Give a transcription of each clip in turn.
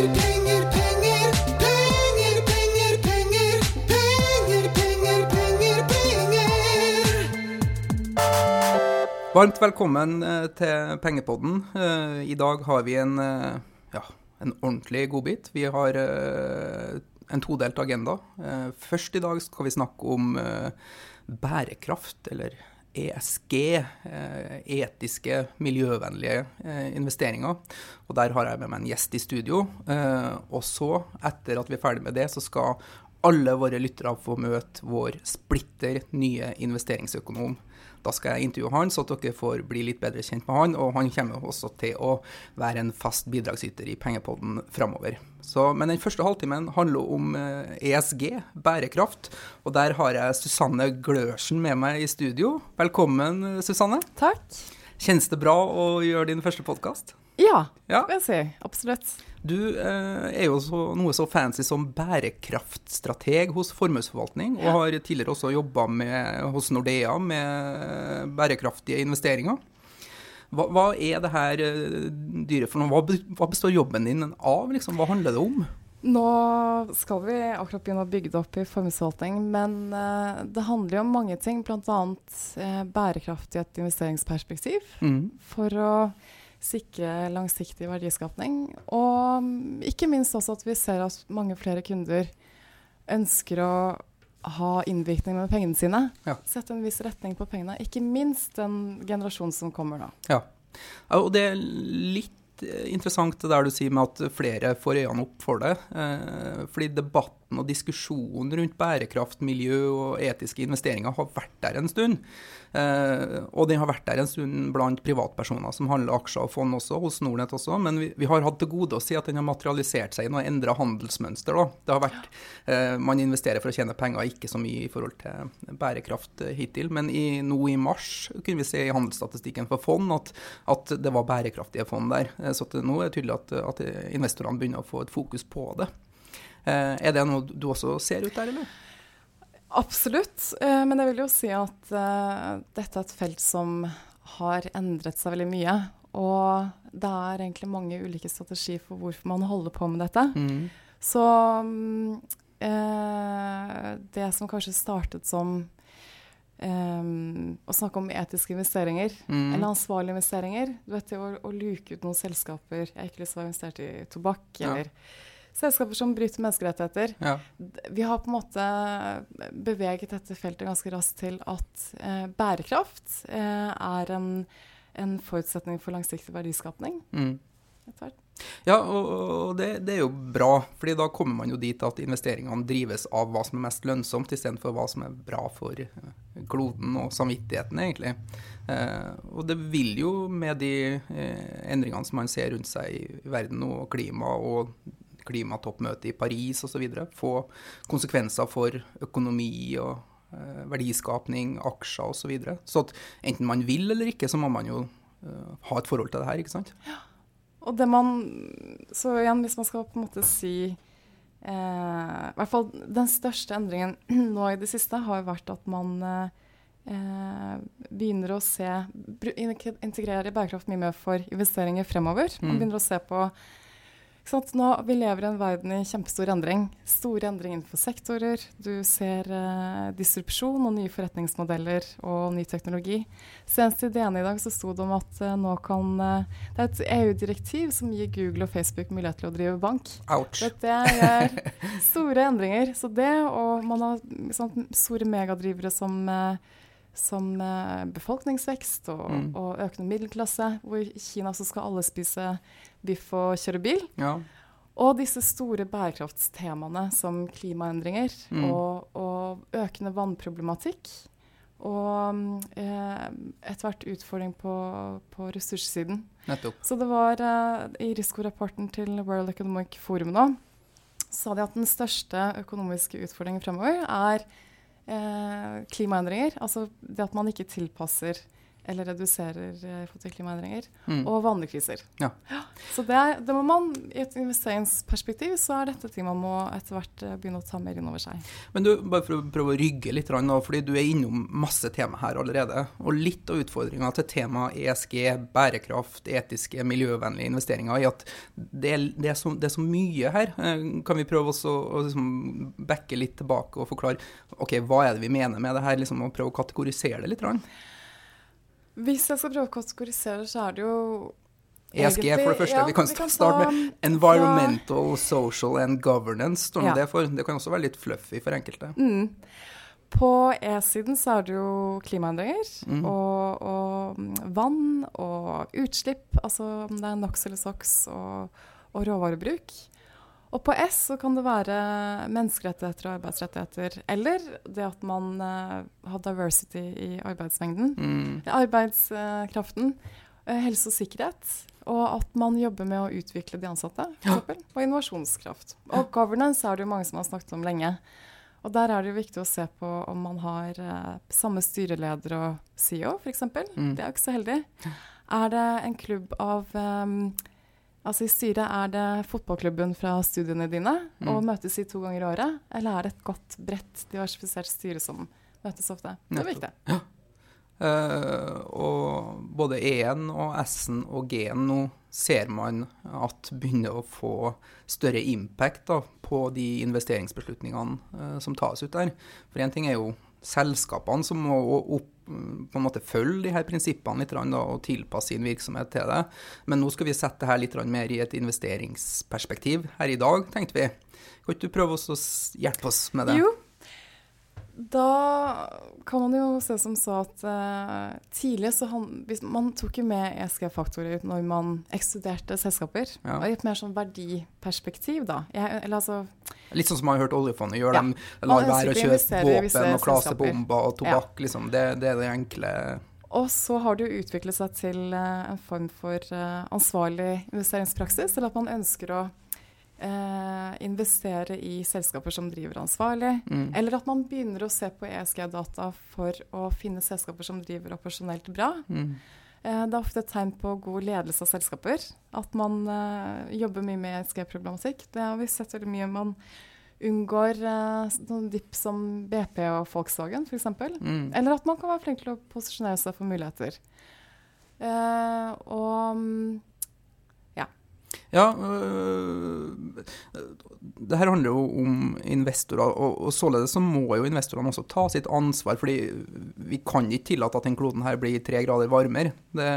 Penger, penger, penger. Penger, penger, penger. Penger, penger, penger, penger. Varmt velkommen eh, til Pengepodden. Eh, I dag har vi en, eh, ja, en ordentlig godbit. Vi har en todelt agenda. Først i dag skal vi snakke om bærekraft, eller ESG, eh, etiske, miljøvennlige eh, investeringer. Og der har jeg med meg en gjest i studio. Eh, Og så, etter at vi er ferdig med det, så skal alle våre lyttere få møte vår splitter nye investeringsøkonom. Da skal jeg intervjue han, så dere får bli litt bedre kjent med han. Og han kommer også til å være en fast bidragsyter i Pengepodden framover. Men den første halvtimen handler om eh, ESG, bærekraft. Og der har jeg Susanne Glørsen med meg i studio. Velkommen, eh, Susanne. Takk. Kjennes det bra å gjøre din første podkast? Ja, Ja. vil jeg si. Absolutt. Du eh, er jo så, noe så fancy som bærekraftstrateg hos Formuesforvaltning, og har tidligere også jobba hos Nordea med bærekraftige investeringer. Hva, hva er det her eh, dyret for noe? Hva, hva består jobben din av? Liksom? Hva handler det om? Nå skal vi akkurat begynne å bygge det opp i formuesforvaltning, men eh, det handler jo om mange ting, bl.a. Uh, bærekraft i et investeringsperspektiv Mm. for å sikre langsiktig verdiskapning. Og ikke minst også at vi ser at mange flere kunder ønsker å ha innvirkning med pengene sine. Ja. Sette en viss retning på pengene. Ikke minst den generasjonen som kommer nå. Ja. Ja, Og det er litt eh, interessant det der du sier med at flere får øynene opp for det. Eh, fordi debatten og diskusjonen rundt bærekraft, miljø og etiske investeringer har vært der en stund. Eh, og den har vært der en stund blant privatpersoner som handler aksjer og fond også, hos Nordnett også. Men vi, vi har hatt til gode å si at den har materialisert seg i noe endra handelsmønster. Da. Det har vært, man investerer for å tjene penger, ikke så mye i forhold til bærekraft hittil. Men i, nå i mars kunne vi se i handelsstatistikken for fond at, at det var bærekraftige fond der. Eh, Så nå er det tydelig at, at investorene begynner å få et fokus på det. Eh, er det noe du også ser ut der, eller? Absolutt. Eh, men jeg vil jo si at dette er et felt som har endret seg veldig mye. Og det er egentlig mange ulike strategier for hvorfor man holder på med dette. Mm. Så mm, eh, det som kanskje startet som eh, å snakke om etiske investeringer, Mm. eller ansvarlige investeringer Du vet å, å luke ut noen selskaper Jeg har ikke lyst til å ha investert i tobakk, Ja. eller selskaper som bryter menneskerettigheter Ja. vi har på en måte beveget dette feltet ganske raskt til at eh, bærekraft eh, er en, en forutsetning for langsiktig verdiskapning. Mm. etter hvert. Ja, og, det, det er jo bra, fordi da kommer man jo dit at investeringene drives av hva som er mest lønnsomt, istedenfor hva som er bra for eh, kloden og samvittigheten, egentlig. Eh, og det vil jo med de eh, endringene som man ser rundt seg i verden og klima og klimatoppmøtet i Paris osv., få konsekvenser for økonomi og verdiskapning, aksjer osv. Så, videre. så at enten man vil eller ikke, så må man jo ha et forhold til det her, ikke sant? Og det man Så igjen, hvis man skal på en måte si eh, I hvert fall den største endringen nå i det siste har jo vært at man eh, eh, begynner å se Integrere bærekraft mye mer for investeringer fremover. Man Mm. begynner å se på? Nå, Vi lever i en verden i kjempestor endring. Store endringer innenfor sektorer. Du ser eh, distribusjon og nye forretningsmodeller og ny teknologi. Senest i DN i dag så sto det om at eh, nå kan eh, Det er et EU-direktiv som gir Google og Facebook mulighet til å drive bank. Ouch. Det gjør store endringer. Så det, og man har sånn, store megadrivere som, eh, som eh, befolkningsvekst og, Mm. og økende middelklasse, hvor i Kina så skal alle spise biff og kjøre bil. Ja. Og disse store bærekraftstemaene som klimaendringer Mm. og, og økende vannproblematikk. Og eh, etter hvert utfordring på, på ressurssiden. Nettopp. Så det var eh, i risikorapporten til World Economic Forum nå, sa de at den største økonomiske utfordringen fremover er klimaendringer. Altså det at man ikke tilpasser eller reduserer eh, klimaendringer, Mm. og vanlige kriser. Ja. Så det, er, det må man, i et investeringsperspektiv, så er dette ting man må etter hvert eh, begynne å ta mer inn over seg. Men du, bare for å prøve å rygge litt, nå, fordi du er innom masse tema her allerede. Og litt av utfordringa til temaet ESG, bærekraft, etiske, miljøvennlige investeringer, er at det er, det er, så, det er så mye her. Eh, Kan vi prøve også å liksom backe litt tilbake og forklare ok, hva er det vi mener med det her, liksom, og prøve å kategorisere det litt? grann? Hvis jeg skal prøve å kategorisere, så er det jo ESG for det første. ja, vi kan starte ta- med environmental, social and governance, står Ja. det for. Det kan også være litt fluffy for enkelte. Mm. På E-siden så er det jo klimaendringer Mm. og, og mm, vann og utslipp, altså om det er NOx eller SOx og, og råvarebruk. Og på S så kan det være menneskerettigheter og arbeidsrettigheter, eller det at man uh, har diversity i arbeidsmengden, Mm. arbeidskraften, Uh, helse og sikkerhet, og at man jobber med å utvikle de ansatte, for eksempel, og innovasjonskraft. Og governance er det jo mange som har snakket om lenge. Og der er det jo viktig å se på om man har uh, samme styreleder og CEO, f.eks. Mm. Det er jo ikke så heldig. Er det en klubb av em, Altså i styret er det fotballklubben fra studiene dine Mm. og møtes i to ganger i året? Eller er det et godt, bredt, diversifisert styre som møtes ofte? Det er viktig. viktig. Uh, og både E-en og S-en og G-en nå ser man at begynner å få større impact da, på de investeringsbeslutningene uh, som tas ut der. For én ting er jo selskapene som må opp, på en måte følge de her prinsippene litt og tilpasse sin virksomhet til det. Men nå skal vi sette det her litt mer i et investeringsperspektiv her i dag, tenkte vi. Kan ikke du prøve å hjelpe oss med det? Jo. Da kan man jo se som så at uh, tidlig så han, Man tok jo med ESG-faktorer når man ekskluderte selskaper. Ja. Og I et mer sånn verdiperspektiv, da. Jeg, eller altså, Litt sånn som man har hørt oljefondet gjøre. Ja. De lar være å kjøpe våpen og klasebomber og tobakk. Liksom. Det, det er det enkle og så har det jo utviklet seg til uh, en form for uh, ansvarlig investeringspraksis, eller at man ønsker å eh, investere i selskaper som driver ansvarlig. mm. Eller at man begynner å se på ESG-data for å finne selskaper som driver operasjonelt bra. Mm. Eh, Det er ofte et tegn på god ledelse av selskaper. At man eh, jobber mye med ESG-problematikk. Det har vi sett veldig mye. Man unngår eh, noen dipp som BP og Volkswagen, f.eks. Mm. Eller at man kan være flink til å posisjonere seg for muligheter. Eh, og mm, Ja, øh, det her handler jo om investorer, og, og således så må jo investorene også ta sitt ansvar. fordi vi kan ikke tillate at den kloden her blir tre grader varmere. Det,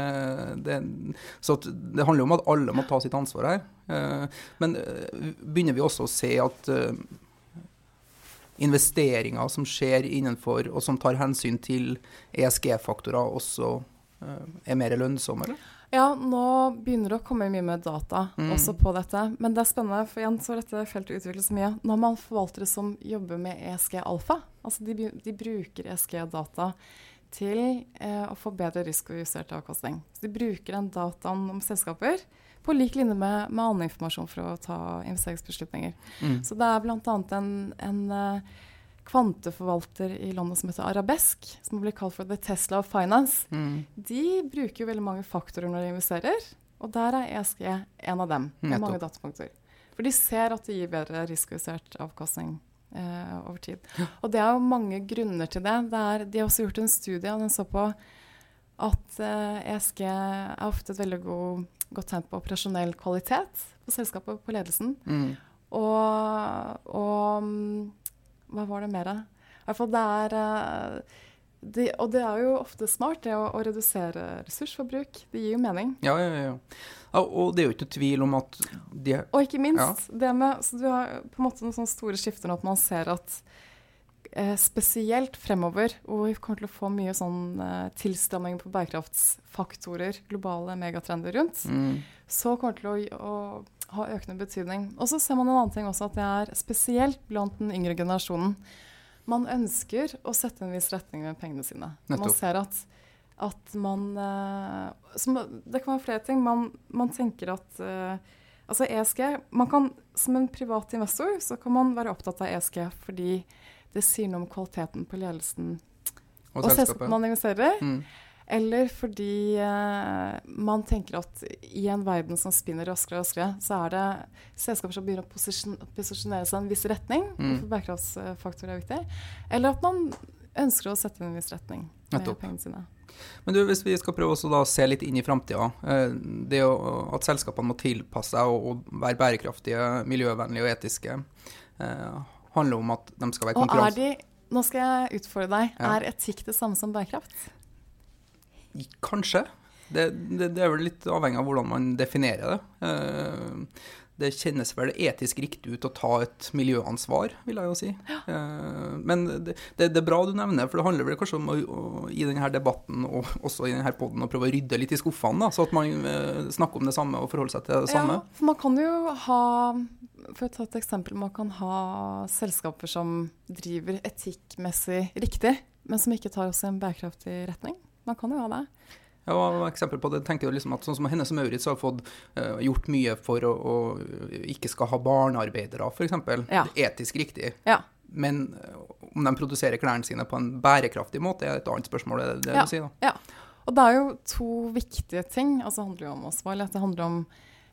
det, så det handler jo om at alle må ta sitt ansvar her. Eh, Men øh, begynner vi også å se at øh, investeringer som skjer innenfor, og som tar hensyn til ESG-faktorer, også øh, er mer lønnsomme, eller? Ja, nå begynner det å komme mye med data Mm. også på dette. Men det er spennende, for igjen så dette feltet utviklet seg mye. Nå har man forvaltere som jobber med ESG alfa. Altså de, de bruker ESG-data til eh, å få bedre risikojustert avkastning. Så de bruker den dataen om selskaper på lik linje med, med annen informasjon for å ta investeringsbeslutninger. Mm. Så det er bl.a. en, en eh, kvanteforvalter i London som heter Arabesk, som blir kalt for The Tesla of Finance. Mm. De bruker jo veldig mange faktorer når de investerer, og der er ESG en av dem. Med mange datapunkter. For de ser at det gir bedre risikojustert avkastning eh, over tid. Og det er jo mange grunner til det. det er, de har også gjort en studie, og den så på at eh, ESG er ofte et veldig god, godt tegn på operasjonell kvalitet på selskapet, på ledelsen. Mm. Og, og mm, hva var det mer? I hvert fall det er eh, de, Og det er jo ofte smart, det å, å redusere ressursforbruk. Det gir jo mening. Ja, ja, ja. ja. Og det er jo ikke tvil om at de Og ikke minst det med Så du har på en måte noen sånne store skifter nå at man ser at eh, spesielt fremover, hvor vi kommer til å få mye sånn eh, tilstramming på bærekraftsfaktorer, globale megatrender rundt, mm, så kommer det til å, å ha økende betydning. Og så ser man en annen ting også, at det er spesielt blant den yngre generasjonen. Man ønsker å sette en viss retning med pengene sine. Nettopp. Man ser at, at man eh, Det kan være flere ting. Man, man tenker at eh, Altså ESG man kan, Som en privat investor så kan man være opptatt av ESG fordi det sier noe om kvaliteten på ledelsen og og selskapet. selskapet man investerer i. Mm. Eller fordi eh, man tenker at i en verden som spinner raskere og raskere, så er det selskaper som begynner å posisjon posisjonere seg i en viss retning. Mm. Bærekraftsfaktorer er viktig. Eller at man ønsker å sette inn en viss retning med pengene sine. Men du, hvis vi skal prøve å se litt inn i framtida. Det at selskapene må tilpasse seg og, være bærekraftige, miljøvennlige og etiske, eh, handler om at de skal være Og er konkurranse... de Nå skal jeg utfordre deg. Ja. Er etikk det samme som bærekraft? Kanskje. Det, det, det er vel litt avhengig av hvordan man definerer det. Eh, Det kjennes vel etisk riktig ut å ta et miljøansvar, vil jeg jo si. Ja. Men det, det, det er bra du nevner, for det handler vel kanskje om å, i denne debatten og også i denne poden å prøve å rydde litt i skuffene, så at man eh, snakker om det samme og forholder seg til det samme. Ja, for man kan jo ha For å ta et eksempel, man kan ha selskaper som driver etikkmessig riktig, men som ikke tar oss i en bærekraftig retning. Man kan jo ha det. Ja, eksempel på det tenker jeg liksom at sånn som Hennes og Maurits har fått uh, gjort mye for å, å ikke skal ha barnearbeidere, f.eks. Ja. Det er etisk riktig. Ja. Men eh, om de produserer klærne sine på en bærekraftig måte, er et annet spørsmål. Det, det Ja. du sier, da. ja. Og det er jo to viktige ting. Altså, det handler jo om ansvar. eller at Det handler om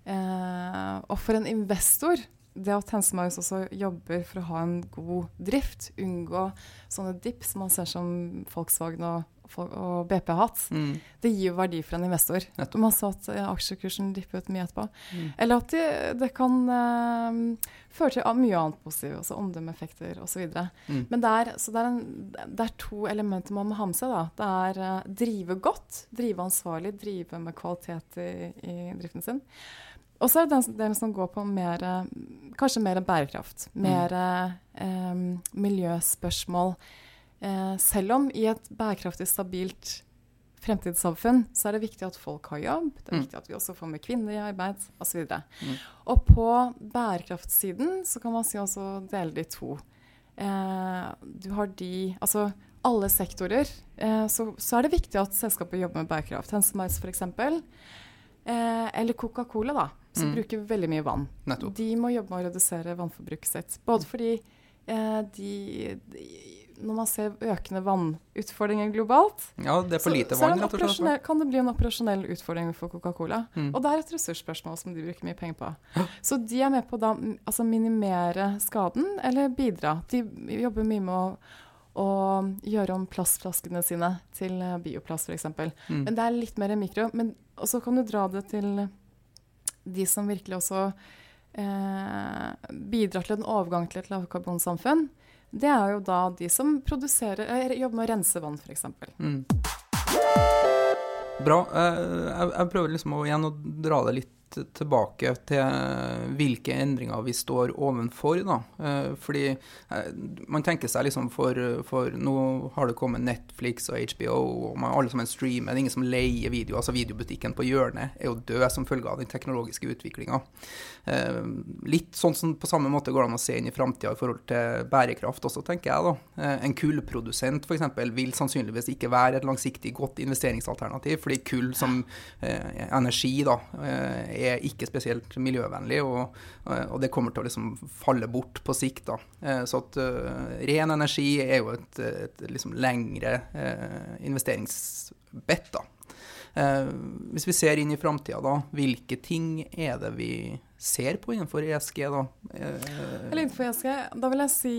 eh, Og for en investor det at Hensemaus også jobber for å ha en god drift, unngå sånne dips man ser som Volkswagen og, og BP har hatt, Mm. det gir jo verdi for en investor. Nettopp. Man så at eh, aksjekursen dipper ut mye etterpå. Mm. Eller at det, det kan eh, føre til mye annet positivt, også omdømmeeffekter osv. Mm. Men det er, så det, er en, det er to elementer man må ha med seg. Da. Det er eh, drive godt, drive ansvarlig, drive med kvalitet i, i driften sin. Og så er det den delen som går på mer, eh, kanskje mer bærekraft. Mer eh, miljøspørsmål. Eh, selv om i et bærekraftig, stabilt fremtidssamfunn så er det viktig at folk har jobb. Det er Mm. viktig at vi også får med kvinner i arbeid osv. Mm. Og på bærekraftsiden så kan man si også dele det i to. Eh, du har de Altså alle sektorer. Eh, så, så er det viktig at selskapet jobber med bærekraft. Hensemais f.eks. Eh, eller Coca-Cola, da, som Mm. bruker veldig mye vann. Nettopp. De må jobbe med å redusere vannforbruket sitt. Både fordi eh, de, de Når man ser økende vannutfordringer globalt, Ja, det er for lite så vann, det slett. operasjonell- kan det bli en operasjonell utfordring for Coca-Cola. Mm. Og det er et ressursspørsmål som de bruker mye penger på. Så de er med på å altså minimere skaden, eller bidra. De jobber mye med å, å gjøre om plastflaskene sine til eh, bioplast, f.eks. Mm. Men det er litt mer mikro. Men og så kan du dra det til de som virkelig også eh, bidrar til en overgang til et lavkarbonsamfunn. Det er jo da de som produserer, jobber med å rense vann, f.eks. Mm. Bra. Eh, Jeg, jeg prøver liksom å, igjen å dra det litt tilbake til hvilke endringer vi står ovenfor. Da. Eh, Fordi eh, man tenker seg liksom for, for Nå har det kommet Netflix og HBO, og man, alle sammen streamer. Det er ingen som leier video. altså Videobutikken på hjørnet er jo død som følge av den teknologiske utviklinga. Litt sånn som på samme måte går det an å se inn i framtida i forhold til bærekraft også, tenker jeg. da. Eh, En kullprodusent f.eks. vil sannsynligvis ikke være et langsiktig godt investeringsalternativ, fordi kull som eh, energi da, eh, er ikke spesielt miljøvennlig, og, og det kommer til å liksom falle bort på sikt. da. Eh, så at eh, ren energi er jo et, et liksom lengre eh, investeringsbett. da. Hvis vi ser inn i framtida, da, hvilke ting er det vi ser på innenfor ESG? da? Eller innenfor ESG, da vil jeg si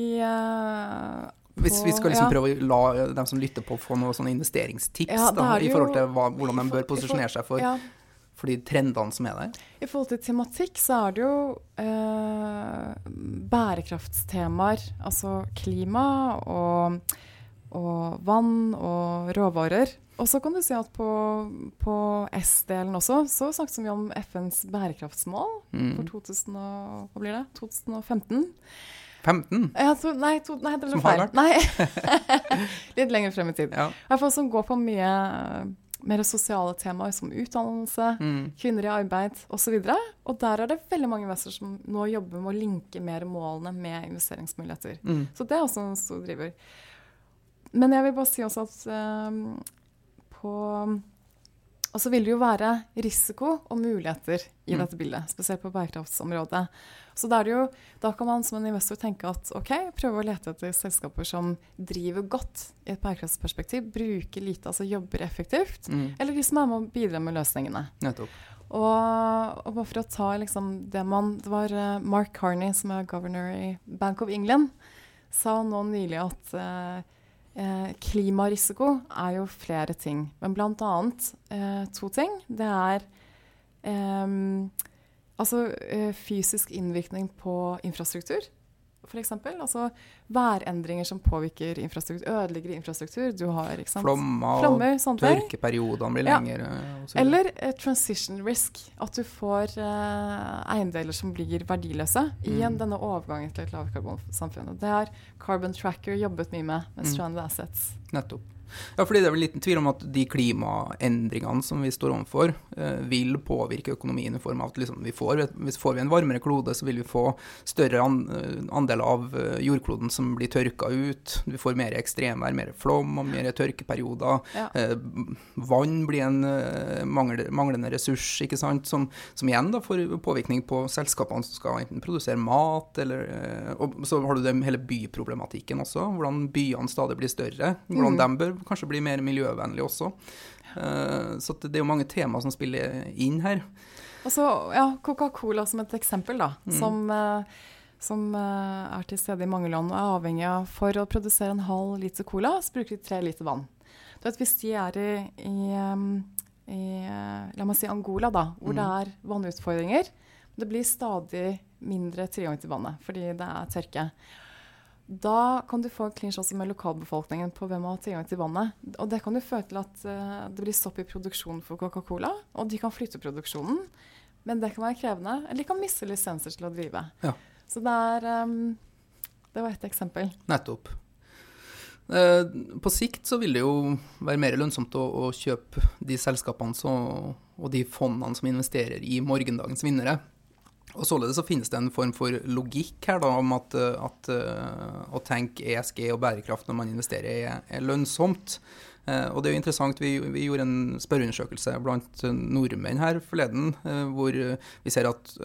hvis vi skal liksom ja. prøve å la dem som lytter på, få noen sånne investeringstips Ja, da da, i forhold til hva, hvordan de bør posisjonere seg for, Ja, for de trendene som er der. I forhold til tematikk så er det jo eh, bærekraftstemaer, altså klima og, og vann og råvarer. Og så kan du si at på, på S-delen også, så snakket vi om FNs bærekraftsmål Mm. for 2000 og, hva blir det? 2015. 15? Ja, to, nei, to, nei, det ble feil. Nei. Litt lenger frem i tid. Ja. I hvert fall som går på mye mer sosiale temaer som utdannelse, Mm. kvinner i arbeid osv. Og, og der er det veldig mange investorer som nå jobber med å linke mer målene med investeringsmuligheter. Mm. Så det er også en stor driver. Men jeg vil bare si også at eh, på Og så vil det jo være risiko og muligheter i Mm. dette bildet, spesielt på bærekraftsområdet. Så jo, da kan man som en investor tenke at ok, prøve å lete etter selskaper som driver godt i et bærekraftsperspektiv, bruker lite, altså jobber effektivt, Mm. eller de som er med å bidra med løsningene. Nettopp. Og, og bare for å ta liksom det man Det var eh, Mark Carney, som er governor i Bank of England, sa nå nylig at eh, eh, klimarisiko er jo flere ting. Men annet eh, to ting. Det er eh, altså eh, fysisk innvirkning på infrastruktur. Eksempel, altså værendringer som påvirker infrastruktur, ødelegger infrastruktur. Du har ikke sant? Flommer og Flommer, sånne tørkeperiodene blir Ja. lengre. og. Eller uh, transition risk. At du får uh, eiendeler som blir verdiløse Mm. denne overgangen til et lavkarbonsamfunn. Og Det har Carbon Tracker jobbet mye med, med Mm. stranded assets. Nettopp. Ja, fordi Det er vel liten tvil om at de klimaendringene som vi står overfor, eh, vil påvirke økonomien i form av at liksom, vi får, hvis får vi en varmere klode, så vil vi få større eh, andel av eh, jordkloden som blir tørka ut. Vi får mer ekstremvær, mer flom og mer tørkeperioder. Ja. Eh, vann blir en manglende ressurs, ikke sant? Som, som igjen da får påvirkning på selskapene som skal enten produsere mat, eller Og så har du det hele byproblematikken også. Hvordan byene stadig blir større. Hvordan Mm. de bør kanskje bli mer miljøvennlig også. Eh, så det er jo mange temaer som spiller inn her. Og så ja, Coca-Cola som et eksempel, da. Mm. Som, eh, som eh, er til stede i mange land og er avhengig av For å produsere en halv liter cola, så bruker de tre liter vann. Du vet, Hvis de er i, i, i la meg si Angola, da, hvor det er vannutfordringer Det blir stadig mindre tilgang til vannet fordi det er tørke. Da kan du få klinsj clinch også med lokalbefolkningen på hvem har tilgang til vannet. Og det kan jo føre til at uh, det blir stopp i produksjonen for Coca-Cola, og de kan flytte produksjonen. Men det kan være krevende, eller de kan miste lisenser til å drive. Ja. Så det er um, Det var ett eksempel. Nettopp. Eh, På sikt så vil det jo være mer lønnsomt å, å kjøpe de selskapene så, og de fondene som investerer i morgendagens vinnere. Og Således så finnes det en form for logikk her da, om at, eh, at eh, å tenke ESG og bærekraft når man investerer er, er lønnsomt. Eh, og det er jo interessant, vi, vi gjorde en spørreundersøkelse blant nordmenn her forleden, hvor vi ser at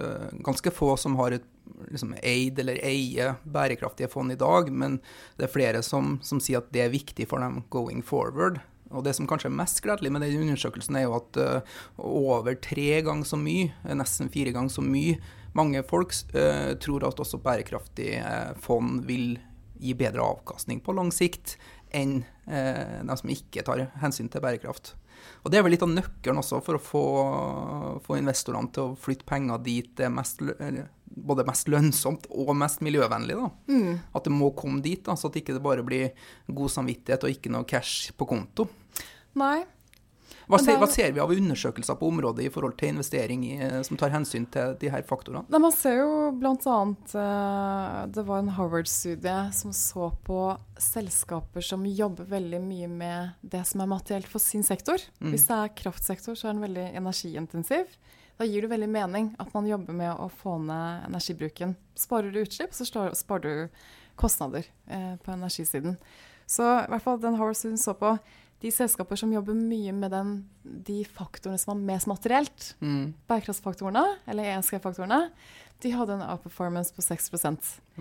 ganske få som har et liksom, eid eller eier bærekraftige fond i dag, men det er flere som, som sier at det er viktig for dem going forward. Og Det som kanskje er mest gledelig med den undersøkelsen, er jo at over tre ganger så mye, nesten fire ganger så mye, mange folk uh, tror at også bærekraftig eh, fond vil gi bedre avkastning på lang sikt enn eh, de som ikke tar hensyn til bærekraft. Og Det er vel litt av nøkkelen også for å få, få investorene til å flytte penger dit det er mest, både mest lønnsomt og mest miljøvennlig. Mm. At det må komme dit, da, så at ikke det bare blir god samvittighet og ikke noe cash på konto. Nei. Hva ser, er- hva ser vi av undersøkelser på området i forhold til investering i, eh, som tar hensyn til de her faktorene? Nei, man ser jo bl.a. Uh, det var en Harvard-studie som så på selskaper som jobber veldig mye med det som er materielt for sin sektor. Mm. Hvis det er kraftsektor, så er den veldig energiintensiv. Da gir det veldig mening at man jobber med å få ned energibruken. Sparer du utslipp, så sparer du kostnader eh, på energisiden. Så i hvert fall den Harvard-studien så på de selskaper som jobber mye med den, de faktorene som er mest materielt, Mm, bærekraftsfaktorene, eller ESG-faktorene, de hadde en outperformance på 6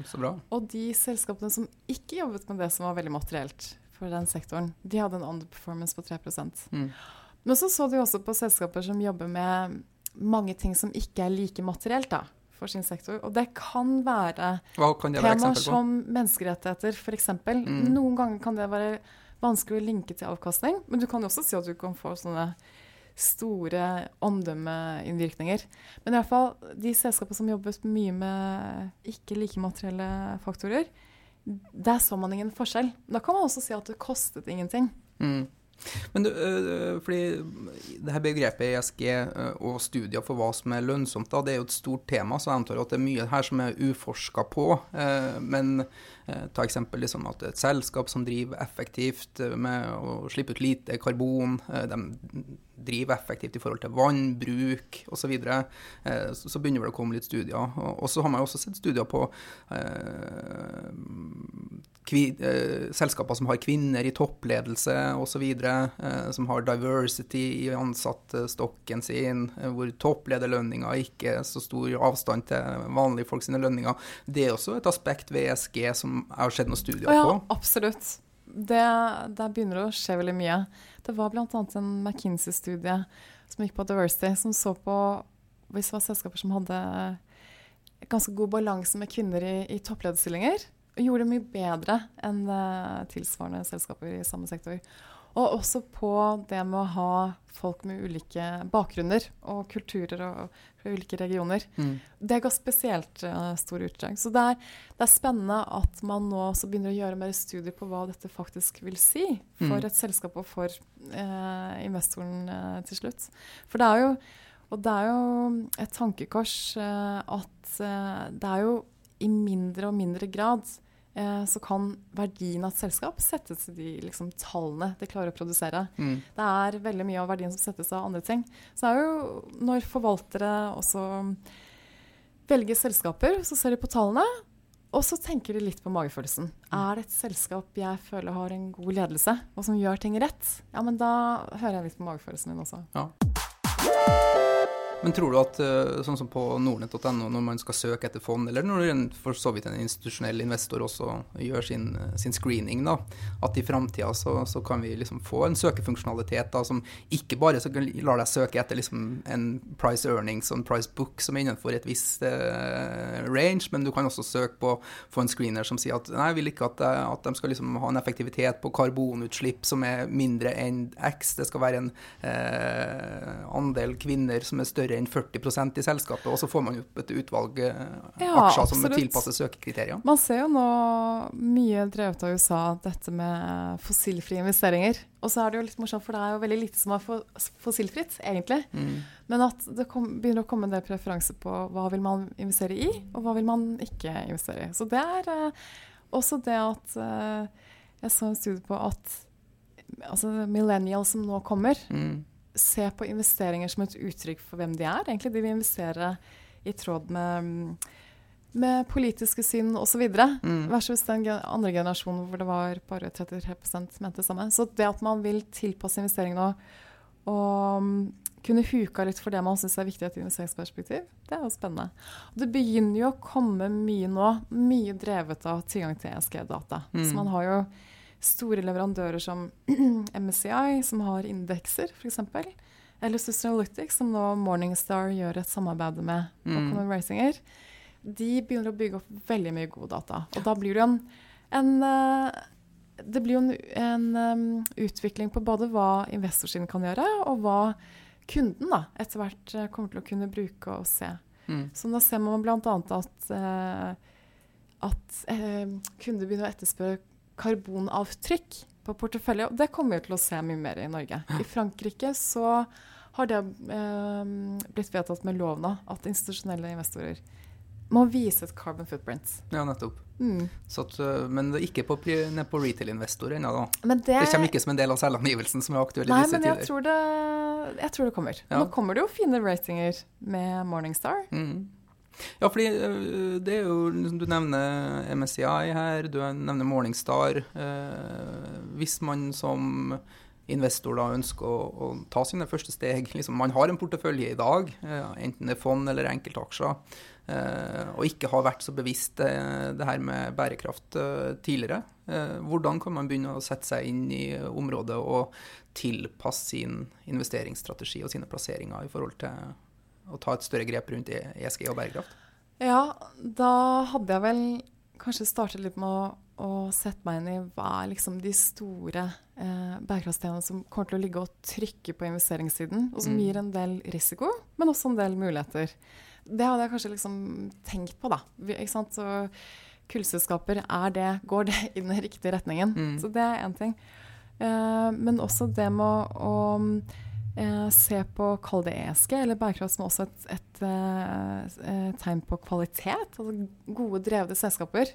så bra. Og de selskapene som ikke jobbet med det som var veldig materielt for den sektoren, de hadde en underperformance på 3 Mm. Men så så de også på selskaper som jobber med mange ting som ikke er like materielt da, for sin sektor. Og det kan være kan det være temaer som menneskerettigheter, f.eks. Mm. Noen ganger kan det være vanskelig å linke til avkastning, men du kan jo også si at du kan få sånne store omdømmeinnvirkninger. Men i hvert fall, de selskapene som jobbet mye med ikke like-materielle faktorer, der så man ingen forskjell. Da kan man også si at det kostet ingenting. Mm. Men du, øh, fordi det her begrepet ESG øh, og studier for hva som er lønnsomt, da, det er jo et stort tema, så jeg antar at det er mye her som er uforska på. Eh, Men eh, ta eksempel liksom at et selskap som driver effektivt eh, med å slippe ut lite karbon, eh, de driver effektivt i forhold til vannbruk osv., eh, så så begynner vel å komme litt studier. Og og så har man jo også sett studier på eh, kvi, eh, selskaper som har kvinner i toppledelse osv., eh, som har diversity i ansattstokken sin, eh, hvor topplederlønninger ikke er så stor avstand til vanlige folk sine lønninger. Det er også et aspekt ved ESG som jeg har sett noen studier på. ja, absolutt. Det, der begynner det å skje veldig mye. Det var bl.a. en McKinsey-studie som gikk på diversity, som så på hvis det var selskaper som hadde ganske god balanse med kvinner i, i topplederstillinger. Og gjorde det mye bedre enn eh, tilsvarende selskaper i samme sektor. Og også på det med å ha folk med ulike bakgrunner og kulturer og, fra ulike regioner. Mm. Det ga spesielt uh, stor utdrag. Så det er, det er spennende at man nå også begynner å gjøre mer studier på hva dette faktisk vil si for Mm. et selskap og for uh, investoren uh, til slutt. For det er jo og det er jo et tankekors at det er jo i mindre og mindre grad så kan verdien av et selskap settes til de liksom, tallene det klarer å produsere. Mm. Det er veldig mye av verdien som settes av andre ting. Så det er jo når forvaltere også velger selskaper, så ser de på tallene, og så tenker de litt på magefølelsen. Er det et selskap jeg føler har en god ledelse, og som gjør ting rett? Ja, men da hører jeg litt på magefølelsen min også. Men tror du at eh, sånn som på nordnett.no, når man skal søke etter fond, eller når en, for så vidt en institusjonell investor også gjør sin, sin screening, da, at i framtida så, så kan vi liksom få en søkefunksjonalitet da, som ikke bare lar deg søke etter liksom en price earnings og en price book som er innenfor et visst eh, range, men du kan også søke på få en screener som sier at nei, jeg vil ikke at, eh, at de skal liksom ha en effektivitet på karbonutslipp som er mindre enn X. Det skal være en eh, andel kvinner som er større enn 40% i selskapet, og så får man opp et utvalg eh, Ja, aksjer som absolutt. tilpasser søkekriteriene. Man ser jo nå mye drevet av USA, dette med fossilfrie investeringer. Og så er det jo litt morsomt, for det er jo veldig lite som er fossilfritt, egentlig. Mm. Men at det kom, begynner å komme en del preferanser på hva vil man investere i, og hva vil man ikke investere i. Så det er uh, også det at uh, Jeg så en studie på at altså millennials som nå kommer, Mm. Ser på investeringer som et uttrykk for hvem de er. Egentlig de vil investere i tråd med, mm, med politiske syn osv. Mm. Versus den andre generasjonen hvor det var bare 33 mente det samme. Så det at man vil tilpasse investeringene og, og mm, kunne huka litt for det man syns er viktig i et investeringsperspektiv, det er jo spennende. Det begynner jo å komme mye nå, mye drevet av tilgang til ESG-data. Mm. Så man har jo store leverandører som MSCI, som har indekser, f.eks. Eller Sustainalytics, som nå Morningstar gjør et samarbeid med. på Mm. Ratinger. De begynner å bygge opp veldig mye gode data. Og da blir det en, en eh, det blir jo en, en um, utvikling på både hva investorsiden kan gjøre, og hva kunden da, etter hvert eh, kommer til å kunne bruke og se. Mm. Så da ser man bl.a. at, uh, at uh, kunder begynner å etterspørre karbonavtrykk på portefølje. Og det kommer vi til å se mye mer i Norge. I Frankrike så har det eh, blitt vedtatt med lov nå at institusjonelle investorer må vise et carbon footprint. Ja, nettopp. Mm. Så at, øh, men det er ikke på, ned på retail-investor ennå, da. Men det, Det kommer ikke som en del av selvangivelsen som er aktuell i Nei, disse men jeg tror, det, jeg tror det kommer. Ja. Nå kommer det jo fine ratinger med Morningstar. Mm. Ja, fordi øh, det er jo liksom, Du nevner MSCI her, du nevner Morningstar. Eh, hvis man som investor da ønsker å, å ta sine første steg liksom, Man har en portefølje i dag, eh, enten det er fond eller enkeltaksjer, eh, og ikke har vært så bevisst eh, det her med bærekraft eh, tidligere. Eh, hvordan kan man begynne å sette seg inn i området og tilpasse sin investeringsstrategi og sine plasseringer i forhold til å ta et større grep rundt E- ESG og bærekraft? Ja, da hadde jeg vel kanskje startet litt med å, å sette meg inn i hva er liksom de store eh, bærekraftstemaene som kommer til å ligge og trykke på investeringssiden, og som Mm. gir en del risiko, men også en del muligheter. Det hadde jeg kanskje liksom tenkt på, da. Ikke sant? Så kullselskaper, er det, går det i den riktige retningen? Mm. Så det er én ting. Eh, men også det med å, å eh, se på, kall det ESG, eller bærekraft som også et, et et, et tegn på kvalitet. Altså gode, drevne selskaper.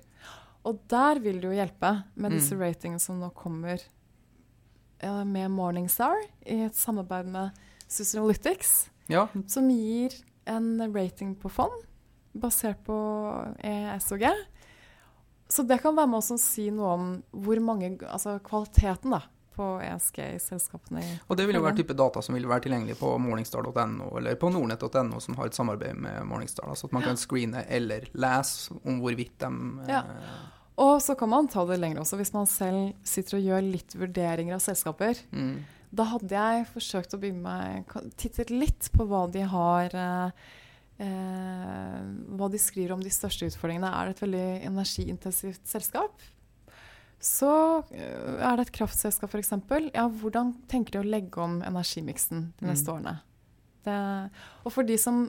Og der vil det jo hjelpe med disse Mm. ratingene som nå kommer eh, med Morningstar, i et samarbeid med Sustainalytics, Ja, som gir en rating på fond basert på ESG, Så det kan være med oss å si noe om hvor mange, altså kvaliteten da, på ESG-selskapene. Og det vil jo være type data som vil være tilgjengelig på morningstar.no eller på nordnett.no, som har et samarbeid med Morningstar. Så at man kan screene eller lese om hvorvidt de Ja. eh, Og så kan man ta det lenger også, hvis man selv sitter og gjør litt vurderinger av selskaper. mm, Da hadde jeg forsøkt å begynne meg tittet litt på hva de har eh, eh, Hva de skriver om de største utfordringene. Er det et veldig energiintensivt selskap? Så eh, er det et kraftselskap f.eks. Ja, hvordan tenker de å legge om energimiksen de neste Mm. årene? Det, og for de som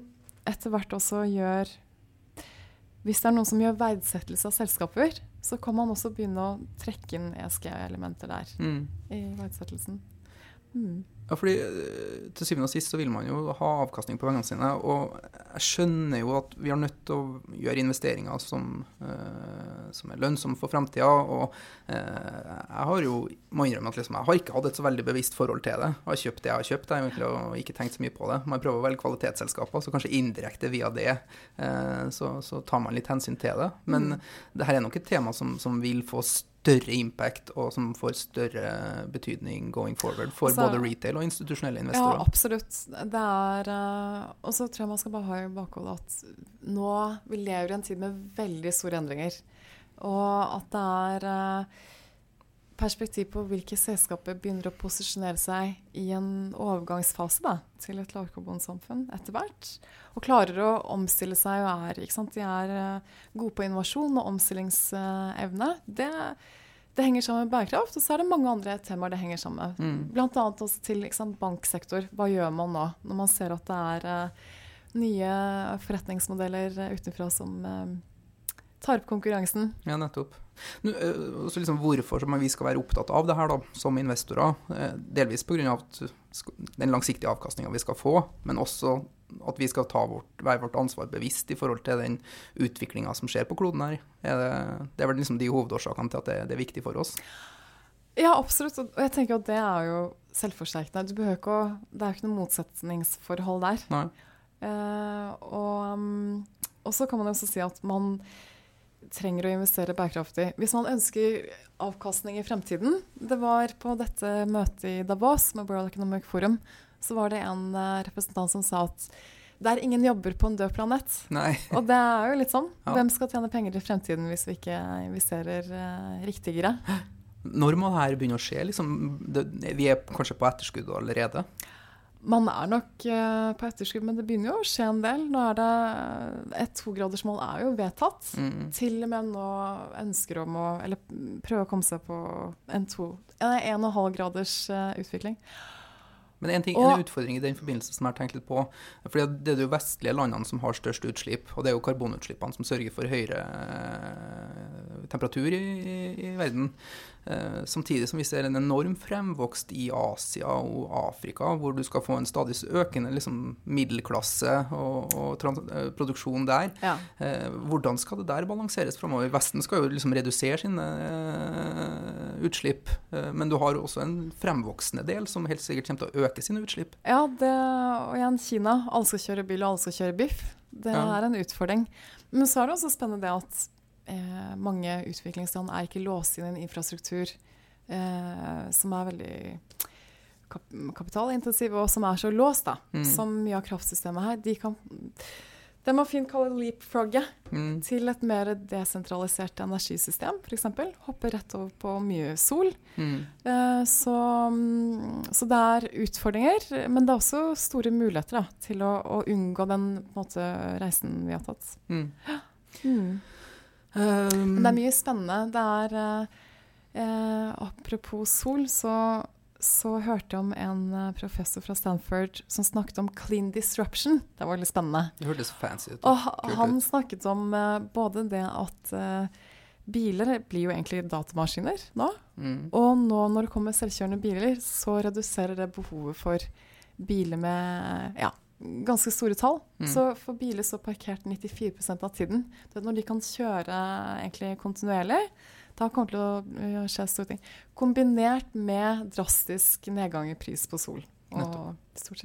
etter hvert også gjør Hvis det er noen som gjør verdsettelse av selskaper, så kan man også begynne å trekke inn ESG-elementer der mm. i verdsettelsen. Mm. Ja, fordi eh, til syvende og sist så vil man jo ha avkastning på pengene sine. Og jeg skjønner jo at vi har nødt til å gjøre investeringer som, eh, som er lønnsomme for fremtida. Og eh, jeg har jo, må innrømme at liksom, jeg har ikke hatt et så veldig bevisst forhold til det. Jeg har kjøpt det jeg har kjøpt, jeg har egentlig ikke tenkt så mye på det. Man prøver å velge kvalitetsselskaper, så kanskje indirekte via det eh, så, så tar man litt hensyn til det. Men det her er nok et tema som, som vil få større impact, og som får større betydning going forward for altså, både retail og institusjonelle Ja, absolutt. Det er eh, Og så tror jeg man skal bare ha i bakhodet at nå vi lever i en tid med veldig store endringer. Og at det er eh, perspektiv på hvilke selskaper begynner å posisjonere seg i en overgangsfase da, til et lavkarbonsamfunn etter hvert. Og klarer å omstille seg og er, ikke sant? De er eh, gode på innovasjon og omstillingsevne. Det, det henger sammen med bærekraft. Og så er det mange andre temaer det henger sammen med. Mm. Annet også til sant, banksektor. Hva gjør man nå når man ser at det er uh, nye forretningsmodeller uh, utenfra som eh, tar opp konkurransen? Ja, nettopp. Nå, eh, så liksom hvorfor vi skal være opptatt av det her da, som investorer? Eh, Delvis pga. den langsiktige avkastninga vi skal få, men også at vi skal ta vårt, være vårt ansvar bevisst i forhold til den utviklinga som skjer på kloden her. Er det, det er vel liksom de hovedårsakene til at det, det er viktig for oss. Ja, absolutt. Og jeg tenker at det er jo selvforsterkende. Du behøver ikke å, det er jo ikke noe motsetningsforhold der. Nei. Uh, og, um, og så kan man jo også si at man trenger å investere bærekraftig. Hvis man ønsker avkastning i fremtiden Det var på dette møtet i Davos med World Economic Forum, så var det en eh, representant som sa at det er ingen jobber på en død planet. Nei. Og det er jo litt sånn. Ja. Hvem skal tjene penger i fremtiden hvis vi ikke investerer eh, riktigere? Når må det her begynne å skje? Liksom, det, vi er kanskje på etterskudd allerede? Man er nok eh, på etterskudd, men det begynner jo å skje en del. Nå er det Et togradersmål er jo vedtatt. Mm. Til og med nå ønsker om å Eller prøve å komme seg på en to Nei, en og halv graders eh, utvikling. Men en, ting, Og- en utfordring i den forbindelse som jeg har tenkt litt på fordi Det er de vestlige landene som har størst utslipp, og det er jo karbonutslippene som sørger for høyere eh, temperatur i, i, i verden. Eh, samtidig som vi ser en enorm fremvokst i Asia og Afrika, hvor du skal få en stadig økende liksom, middelklasse og, og eh, produksjon der. Ja. Eh, hvordan skal det der balanseres framover? Vesten skal jo liksom redusere sine utslipp, men du har også en fremvoksende del som helt sikkert kommer til å øke sine utslipp. Ja, det, og igjen Kina. Alle skal kjøre bil, og alle skal kjøre biff. Det Ja. er en utfordring. Men så er det også spennende det at eh, mange utviklingsland er ikke låst inn i en infrastruktur eh, som er veldig kap kapitalintensiv, og som er så låst, da. Mm. Som mye av kraftsystemet her. De kan det må fint kalle leapfrogget Mm. til et mer desentralisert energisystem, f.eks. Hoppe rett over på mye sol. Mm. Eh, Så, mm, så det er utfordringer, men det er også store muligheter da, til å, å unngå den måte, reisen vi har tatt. Mm. Um, det er mye spennende. Det er eh, Apropos sol, så, så hørte jeg om en eh, professor fra Stanford som snakket om clean disruption. Det var litt spennende. Det hørtes så fancy ut. Og ha- han ut. snakket om eh, både det at eh, biler blir jo egentlig datamaskiner nå. Mm. Og nå når det kommer selvkjørende biler, så reduserer det behovet for biler med ja, ganske store tall. Mm. Så får biler så parkert 94% av tiden. Når de kan kjøre egentlig kontinuerlig, da kommer det til å øh, skje store ting. Kombinert med drastisk nedgang i pris på sol. Og stort.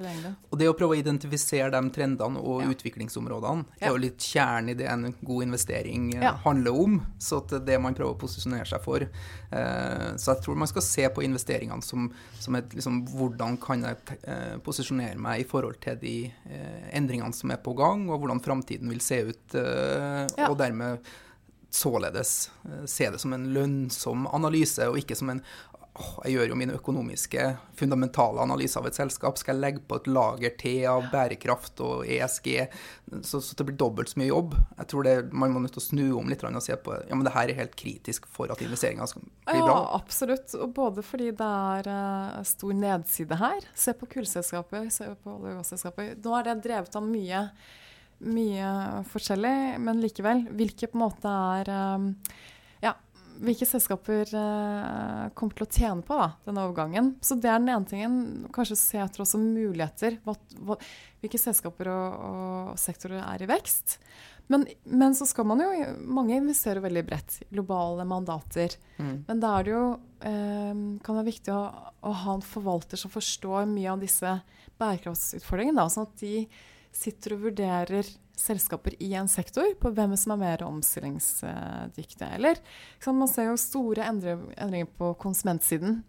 Og det å prøve å identifisere de trendene og Ja. utviklingsområdene Ja. er jo litt kjernen i det en god investering eh, Ja. handler om. Så det man prøver å posisjonere seg for. Eh, så jeg tror man skal se på investeringene som, som et liksom Hvordan kan jeg eh, posisjonere meg i forhold til de eh, endringene som er på gang, og hvordan framtiden vil se ut. Eh. Og dermed således eh, se det som en lønnsom analyse, og ikke som en jeg gjør jo mine økonomiske, fundamentale analyser av et selskap. Skal jeg legge på et lager til av bærekraft og ESG, så, så det blir dobbelt så mye jobb? Jeg tror det, man må nødt til å snu om litt og se på ja, men det her er helt kritisk for at investeringa skal bli bra. Ja, absolutt. Og både fordi det er eh, stor nedside her. Se på kullselskaper, se på olje- og gasselskaper. Nå er det drevet av mye, mye forskjellig, men likevel. Hvilke på en måte er Ja, hvilke selskaper eh, kommer til å tjene på da, denne overgangen. Så det er den ene tingen. Kanskje se etter også muligheter. Hva, hva, hvilke selskaper og, og sektorer er i vekst. Men, men så skal man jo Mange investerer veldig bredt. Globale mandater. Mm. Men da er det jo eh, kan være viktig å, å ha en forvalter som forstår mye av disse bærekraftsutfordringene. Sånn at de sitter og vurderer selskaper i en sektor på hvem som er mer omstillingsdyktige. Eller sant, man ser jo store endre, endringer på konsumentsiden.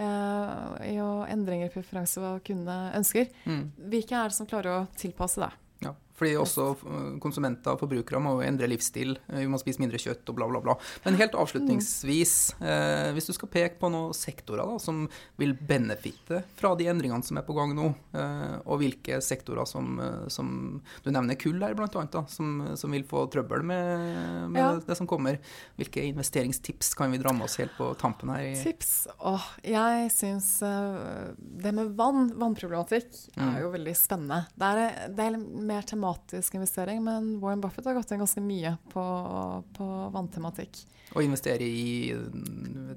eh, I endringer i preferanse hva kundene ønsker. Mm. Hvilke er det som klarer å tilpasse det? Fordi også eh, konsumenter og forbrukere må endre livsstil. Eh, Vi må spise mindre kjøtt og bla, bla, bla. Men helt avslutningsvis, eh, hvis du skal peke på noen sektorer da, som vil benefitte fra de endringene som er på gang nå, eh, og hvilke sektorer som, eh, som Du nevner kull her, blant annet, da, som, som vil få trøbbel med, med Ja. det, det som kommer. Hvilke investeringstips kan vi dra med oss helt på tampen her? Tips? Åh, jeg syns det med vann, vannproblematikk, Mm. er jo veldig spennende. Det er, det er mer tematisk investering, men Warren Buffett har gått inn ganske mye på, på vanntematikk. Og investere i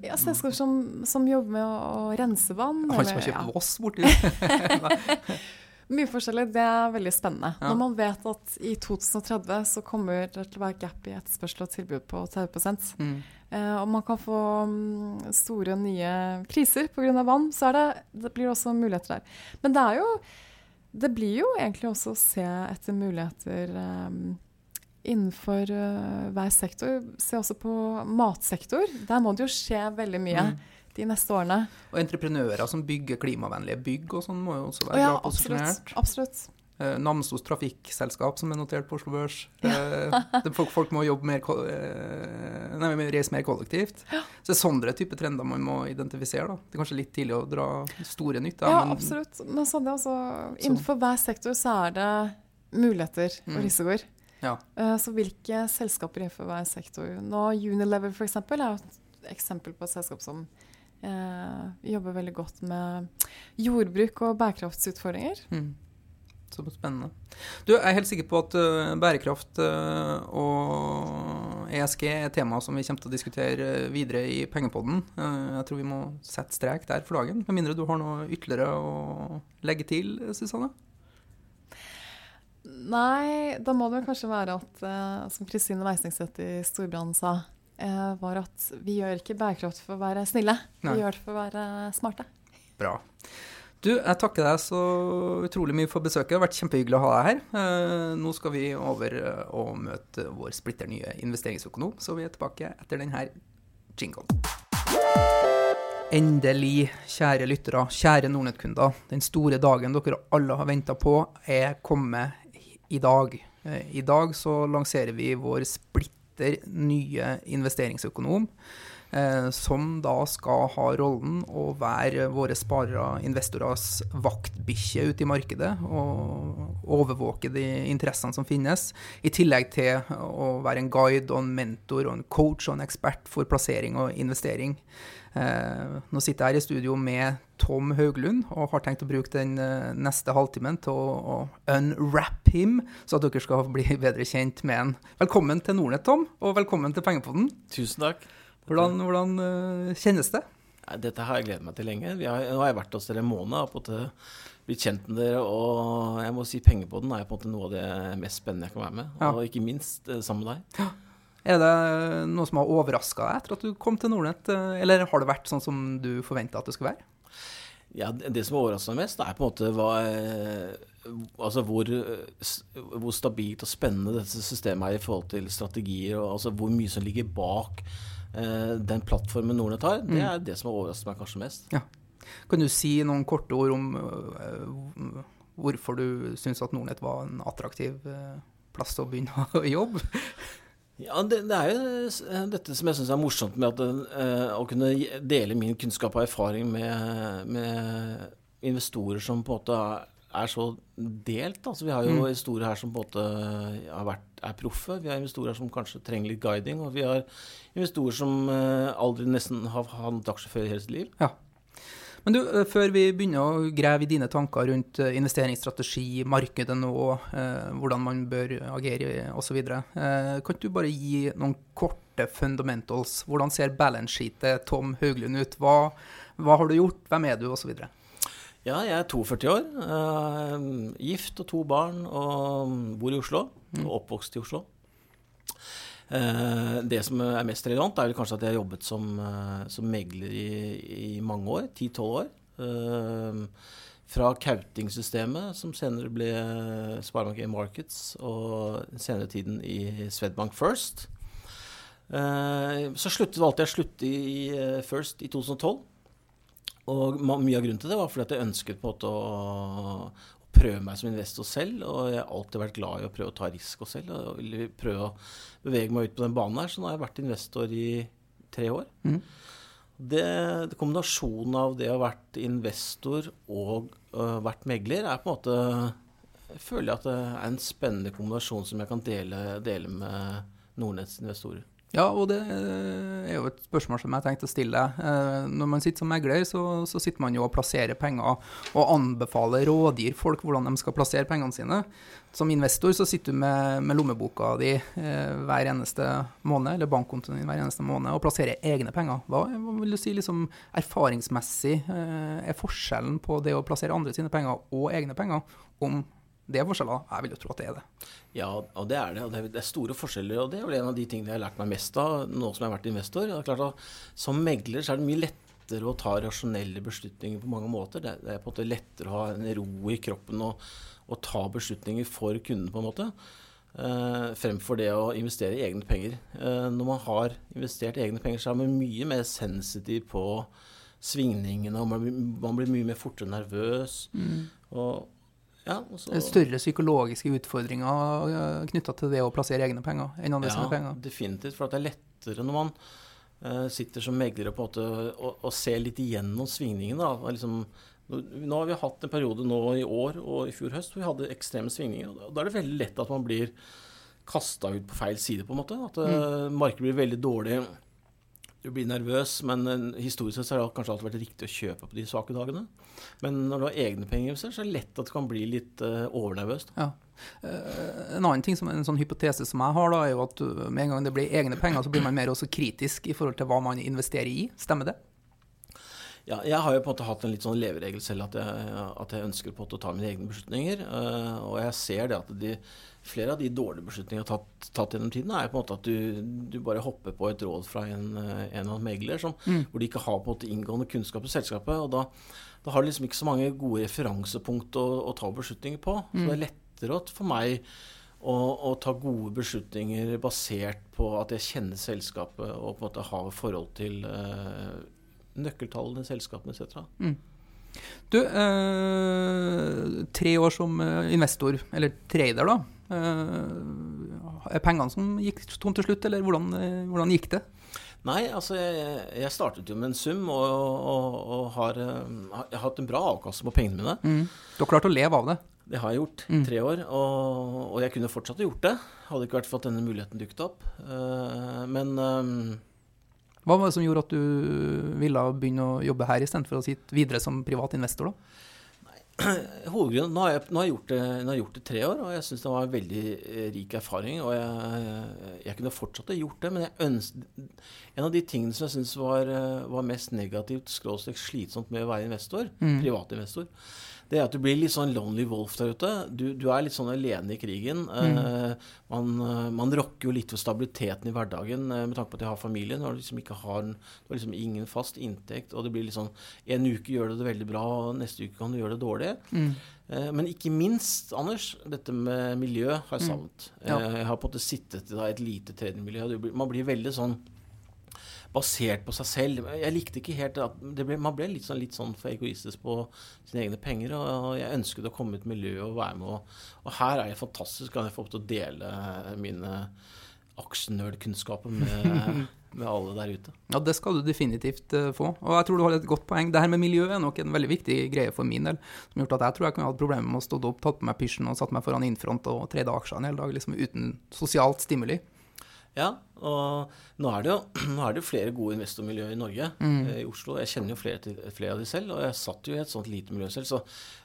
Ja, Selskaper som, som jobber med å, å rense vann. Han som har kjøpt ja. Voss borti Mye forskjellig. Det er veldig spennende. Ja. Når man vet at i 2030 så kommer det til å være gap i etterspørsel og tilbud på 30 mm. eh, og man kan få mm, store nye kriser pga. vann, så er det, det blir også muligheter der. Men det er jo Det blir jo egentlig også å se etter muligheter um, innenfor uh, hver sektor. Se også på matsektor. Der må det jo skje veldig mye Mm. de neste årene. Og entreprenører som bygger klimavennlige bygg og sånn, må jo også Og være ja, bra posisjonert. absolutt. absolutt. Eh, Namsos trafikkselskap som er notert på Oslo Børs. Eh, folk, folk må jobbe mer, eh, nei, reise mer kollektivt. Så det er sånne type trender man må identifisere. Da. Det er kanskje litt tidlig å dra store nytter. Ja, men absolutt. Men sånn, det er innenfor hver sektor så er det muligheter og Mm. risikoer. Ja. Eh, Så hvilke selskaper innenfor hver sektor Nå Unilever eksempel, er et eksempel på et selskap som eh, jobber veldig godt med jordbruk og bærekraftsutfordringer. Mm. Så spennende. Du, jeg er helt sikker på at eh, bærekraft eh, og ESG er tema som vi kommer til å diskutere eh, videre i Pengepodden. Jeg tror vi må sette strek der for dagen, med mindre du har noe ytterligere å legge til, Susanne? Nei, da må det kanskje være at, som Kristine Weisningseth i Storbrann sa, var at vi gjør ikke bærekraft for å være snille, Nei. vi gjør det for å være smarte. Bra. Du, jeg takker deg så utrolig mye for besøket. Det har vært kjempehyggelig å ha deg her. Eh, nå skal vi over eh, og møte vår splitter nye investeringsøkonom, så vi er tilbake etter denne jinglen. Endelig, kjære lyttere, kjære Nordnett-kunder. Den store dagen dere alle har venta på, er kommet i dag. Eh, I dag så lanserer vi vår splitter nye investeringsøkonom som da skal ha rollen å være våre sparere, investorers vaktbikkje ute i markedet og overvåke de interessene som finnes, i tillegg til å være en guide og en mentor og en coach og en ekspert for plassering og investering. Eh, nå sitter jeg her i studio med Tom Hauglund og har tenkt å bruke den eh, neste halvtimen til å, å unwrap him, så at dere skal bli bedre kjent med han. Velkommen til Nordnett, Tom, og velkommen til Pengepodden. Tusen takk. Hvordan, hvordan eh, kjennes det? Dette har jeg gledet meg til lenge. Vi har, nå har jeg vært hos dere en måned og på en måte blitt kjent med dere. Og jeg må si penger på den er på en måte noe av det mest spennende jeg kan være med. Ja. Og ikke minst eh, sammen med deg. Er det noe som har overraska deg etter at du kom til Nordnett, eh, eller har det vært sånn som du forventa at det skulle være? Ja, det som overrasker meg mest, er på en måte hva eh, Altså hvor, eh, hvor stabilt og spennende dette systemet er i forhold til strategier, og altså hvor mye som ligger bak eh, den plattformen Nordnett har. Det er det som har overrasket meg kanskje mest. Kan du si noen korte ord om øh, hvorfor du syns at Nordnett var en attraktiv øh, plass å begynne å jobbe? Ja, det, det er jo dette som jeg syns er morsomt med at, uh, å kunne dele min kunnskap og erfaring med, med investorer som på en måte er, er så delt. Altså, vi har jo Mm. historier her som på en måte har vært, er proffe. Vi har investorer som kanskje trenger litt guiding. Og vi har investorer som eh, aldri nesten har hatt aksjer i hele sitt liv. Men du, øh, før vi begynner å grave i dine tanker rundt øh, investeringsstrategi, markedet nå, hvordan man bør agere osv., eh, kan du bare gi noen korte fundamentals? Hvordan ser balance sheetet Tom Hauglund ut? Hva, hva har du gjort? Hvem er du? Osv. Ja, jeg er 42 år. Uh, gift og to barn og bor i Oslo. Og oppvokst i Oslo. Uh, det som er mest relevant, er vel kanskje at jeg har jobbet som, uh, som megler i, i mange år. 10-12 år. Eh, fra Kauting-systemet, som senere ble Sparebank1 Markets, og senere tiden i Swedbank First. Så sluttet, valgte jeg å slutte i eh, First i 2012. Og mye av grunnen til det var fordi at jeg ønsket på å, å prøve meg som investor selv. Og jeg har alltid vært glad i å prøve å ta risiko selv og prøve å bevege meg ut på den banen her. Så nå har jeg vært investor i tre år. Mm. Det, det Kombinasjonen av det å ha vært investor og uh, vært megler, er på en måte jeg føler at det er en spennende kombinasjon som jeg kan dele, dele med Nordnetts investorer. Ja, og det eh, er jo et spørsmål som jeg tenkte å stille. Eh, Når man sitter som megler, så, så sitter man jo og plasserer penger og anbefaler, rådgir folk hvordan de skal plassere pengene sine. Som investor så sitter du med, med lommeboka di eh, hver eneste måned, eller bankkontoen din hver eneste måned, og plasserer egne penger. Hva, hva vil du si liksom erfaringsmessig er forskjellen på det å plassere andre sine penger og egne penger? Om det er forskjeller? Jeg vil jo tro at det er det. Ja, og det er det. og Det er, store forskjeller. og Det er vel en av de tingene jeg har lært meg mest av nå som jeg har vært investor. Det er klart at Som megler så er det mye lettere å ta rasjonelle beslutninger på mange måter. Det er, på en måte lettere å ha en ro i kroppen og, og ta beslutninger for kunden, på en måte. Uh, fremfor det å investere i egne penger. Uh, når man har investert i egne penger, så er man mye mer sensitiv på svingningene, og man, blir- man blir mye mer fortere nervøs. Og, ja, og så, er større psykologiske utfordringer knytta til det å plassere egne penger enn andre sine penger. definitivt. For at det er lettere når man eh, sitter som megler og, på en måte, og, og ser litt igjennom svingningene. Liksom, nå, har vi hatt en periode nå i år og i fjor høst hvor vi hadde ekstreme svingninger. og da- Da er det veldig lett at man blir kasta ut på feil side, på en måte. At mm. markedet blir veldig dårlig. Du blir nervøs, men eh, historisk sett har det kanskje alltid vært riktig å kjøpe på de svake dagene. Men når du har egne penger, så er det lett at du kan bli litt eh, overnervøst. Ja. Eh, En annen ting som en sånn hypotese som jeg har, da, er jo at uh, med en gang det blir egne penger, så blir man mer også kritisk i forhold til hva man investerer i. Stemmer det? Ja, jeg har jo på en måte hatt en litt sånn leveregel selv at jeg, at jeg ønsker på en måte å ta mine egne beslutninger. og jeg ser det at de, flere av de dårlige beslutningene jeg har tatt, tatt gjennom tiden, er på en måte at du, du bare hopper på et råd fra en, eller annen megler som, hvor de ikke har på en måte inngående kunnskap i selskapet. og da, da har de liksom ikke så mange gode referansepunkt å, å ta beslutninger på. Så det er lettere for meg å, å ta gode beslutninger basert på at jeg kjenner selskapet og på en måte har forhold til øh, nøkkeltallene i selskapene etc. Du, eh, tre år som eh, investor, eller trader, da. Eh, er pengene som gikk tom til slutt, eller hvordan, eh, hvordan gikk det? Nei, altså jeg, jeg startet jo med en sum og, og, og har, eh, har, hatt en bra avkastning på pengene mine. Mm. Du har klart å leve av det? Det har jeg gjort i tre år, og, og jeg kunne fortsatt gjort det. Hadde ikke vært for at denne muligheten dukket opp. Men Hva var det som gjorde at du ville begynne å jobbe her istedenfor å sitte videre som privat investor? da? Hovedgrunnen, nå har, jeg, nå, har jeg gjort det, nå har jeg gjort det tre år, og jeg syns det var en veldig eh, rik erfaring. Og jeg, jeg kunne fortsatt ha gjort det, men ønsket, en av de tingene som jeg syns var, eh, var mest negativt skråstrek slitsomt med å være investor, privatinvestor, det er at du blir litt sånn lonely wolf der ute. Du, du er litt sånn alene i krigen. Eh, man, eh, man rokker jo litt ved stabiliteten i hverdagen eh, med tanke på at jeg har familie. Når du liksom ikke har, du har liksom ingen fast inntekt, og det blir litt sånn En uke gjør du det veldig bra, og neste uke kan du gjøre det dårlig. Mm. Men ikke minst, Anders, dette med miljø har jeg savnet. Ja. Eh, Jeg har på en måte sittet i et lite blir- Man blir veldig sånn basert på seg selv. Jeg likte ikke helt at det ble, Man ble litt sånn, litt sånn for egoistisk på sine egne penger. Og jeg ønsket å komme i et miljø og være med. Og, og her er det fantastisk. Kan jeg få opp til å dele mine aksjenerdkunnskaper med, med alle der ute. Ja, det skal du definitivt eh, få. Og jeg tror du har et godt poeng. Det her med miljø er nok en veldig viktig greie for min del. Som har gjort at jeg tror jeg kunne hatt problemer med å stå opp, tatt på meg pysjen og satt meg foran innfront og trede aksjer en hel dag liksom uten sosialt stimuli. Ja, og nå er det jo, er det jo flere gode investormiljøer i Norge, mm. i Oslo. Jeg kjenner jo flere, flere av de selv, og jeg satt jo i et sånt lite miljø selv. Så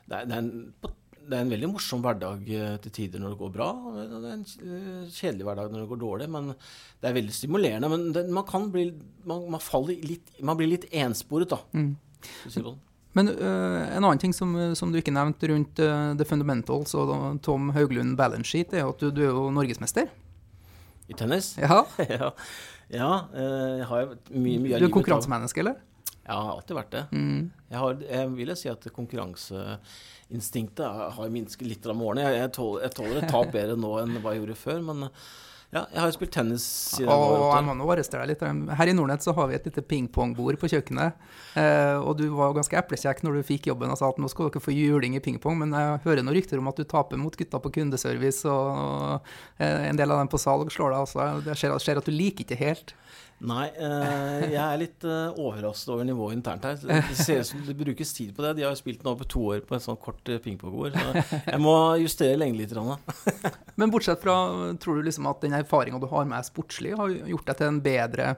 det er, det er, en, det er en veldig morsom hverdag eh, til tider når det går bra, og det er en eh, kjedelig hverdag når det går dårlig. Men det er veldig stimulerende. Men det, man kan bli man, man, faller litt, man blir litt ensporet, da. sånn. Men uh, en annen ting som, som du ikke nevnte rundt uh, The Fundamentals og Tom Hauglund Balance Sheet, er at du, du er jo norgesmester. I tennis? Ja, ja. ja eh, jeg har mye, mye av Du er konkurransemenneske, eller? Ja, jeg har alltid vært det. Mm. Jeg, har, jeg vil si at konkurranseinstinktet har minsket litt om årene. Jeg, jeg, tåler, jeg tåler et tap bedre nå enn hva jeg gjorde før, men ja, jeg har jo spilt tennis siden jeg var åtte. jeg må nå arrestere deg litt. Her i Nordnett så har vi et lite pingpongbord på kjøkkenet. Eh, og du var ganske eplekjekk når du fikk jobben og sa at nå skal dere få juling i pingpong, men jeg hører noen rykter om at du taper mot gutta på kundeservice, og eh, en del av dem på salg slår deg også. Det ser, ser at du liker ikke helt. Nei, eh, jeg er litt eh, overrasket over nivået internt her. Det ser ut som det brukes tid på det. De har jo spilt nå på to år på et sånt kort eh, pingpongbord. Så jeg må justere lenge litt. Rann. Men bortsett fra, tror du liksom at den erfaringa du har med sportslig, har gjort deg til en bedre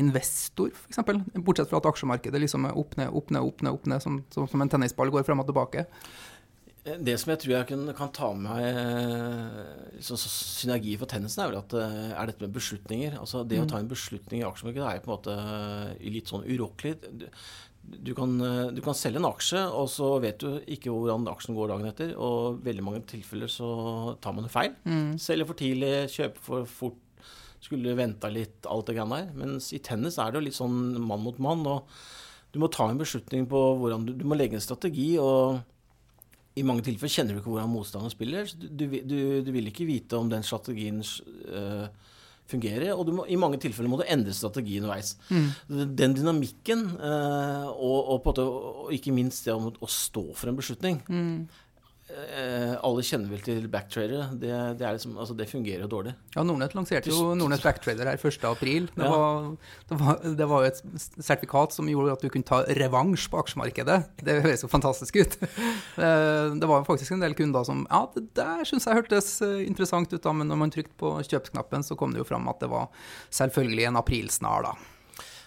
investor, f.eks.? Bortsett fra at aksjemarkedet liksom er opp ned, opp ned, opp ned, opp ned, som, som, som en tennisball går frem og tilbake. Eh, Det som jeg tror jeg kan, kan ta med meg eh, så synergi for tennisen, er vel at det er dette med beslutninger. Altså Det å ta en beslutning i aksjemarkedet er på en måte eh, litt sånn urokkelig. Du, kan, eh, du kan selge en aksje, og så vet du ikke hvordan aksjen går dagen etter. Og i veldig mange tilfeller så tar man det feil. Selger for tidlig, kjøper for fort. Skulle venta litt, alt det greiene der. Mens i tennis er det jo litt sånn mann mot mann. og Du må ta en beslutning på hvordan du, du må legge en strategi. og i mange tilfeller kjenner du ikke hvordan motstanderen spiller. så Du, du, du, vil ikke vite om den strategien uh, fungerer. Og du må, i mange tilfeller må du endre strategi underveis. Den dynamikken, uh, og, og, måte, og ikke minst det om å stå for en beslutning øh, Alle kjenner vel til backtrader. Det, det, er liksom, altså det fungerer jo dårlig. Ja, Nordnett lanserte jo Nordnett Backtrader her 1. april. Det, Ja. var, det, var, det var jo et sertifikat som gjorde at du kunne ta revansj på aksjemarkedet. Det høres jo fantastisk ut. Eh, Det var faktisk en del kunder som Ja, det der syns jeg hørtes eh, interessant ut, da, men når man trykte på kjøpsknappen, så kom det jo fram at det var selvfølgelig en aprilsnar, da.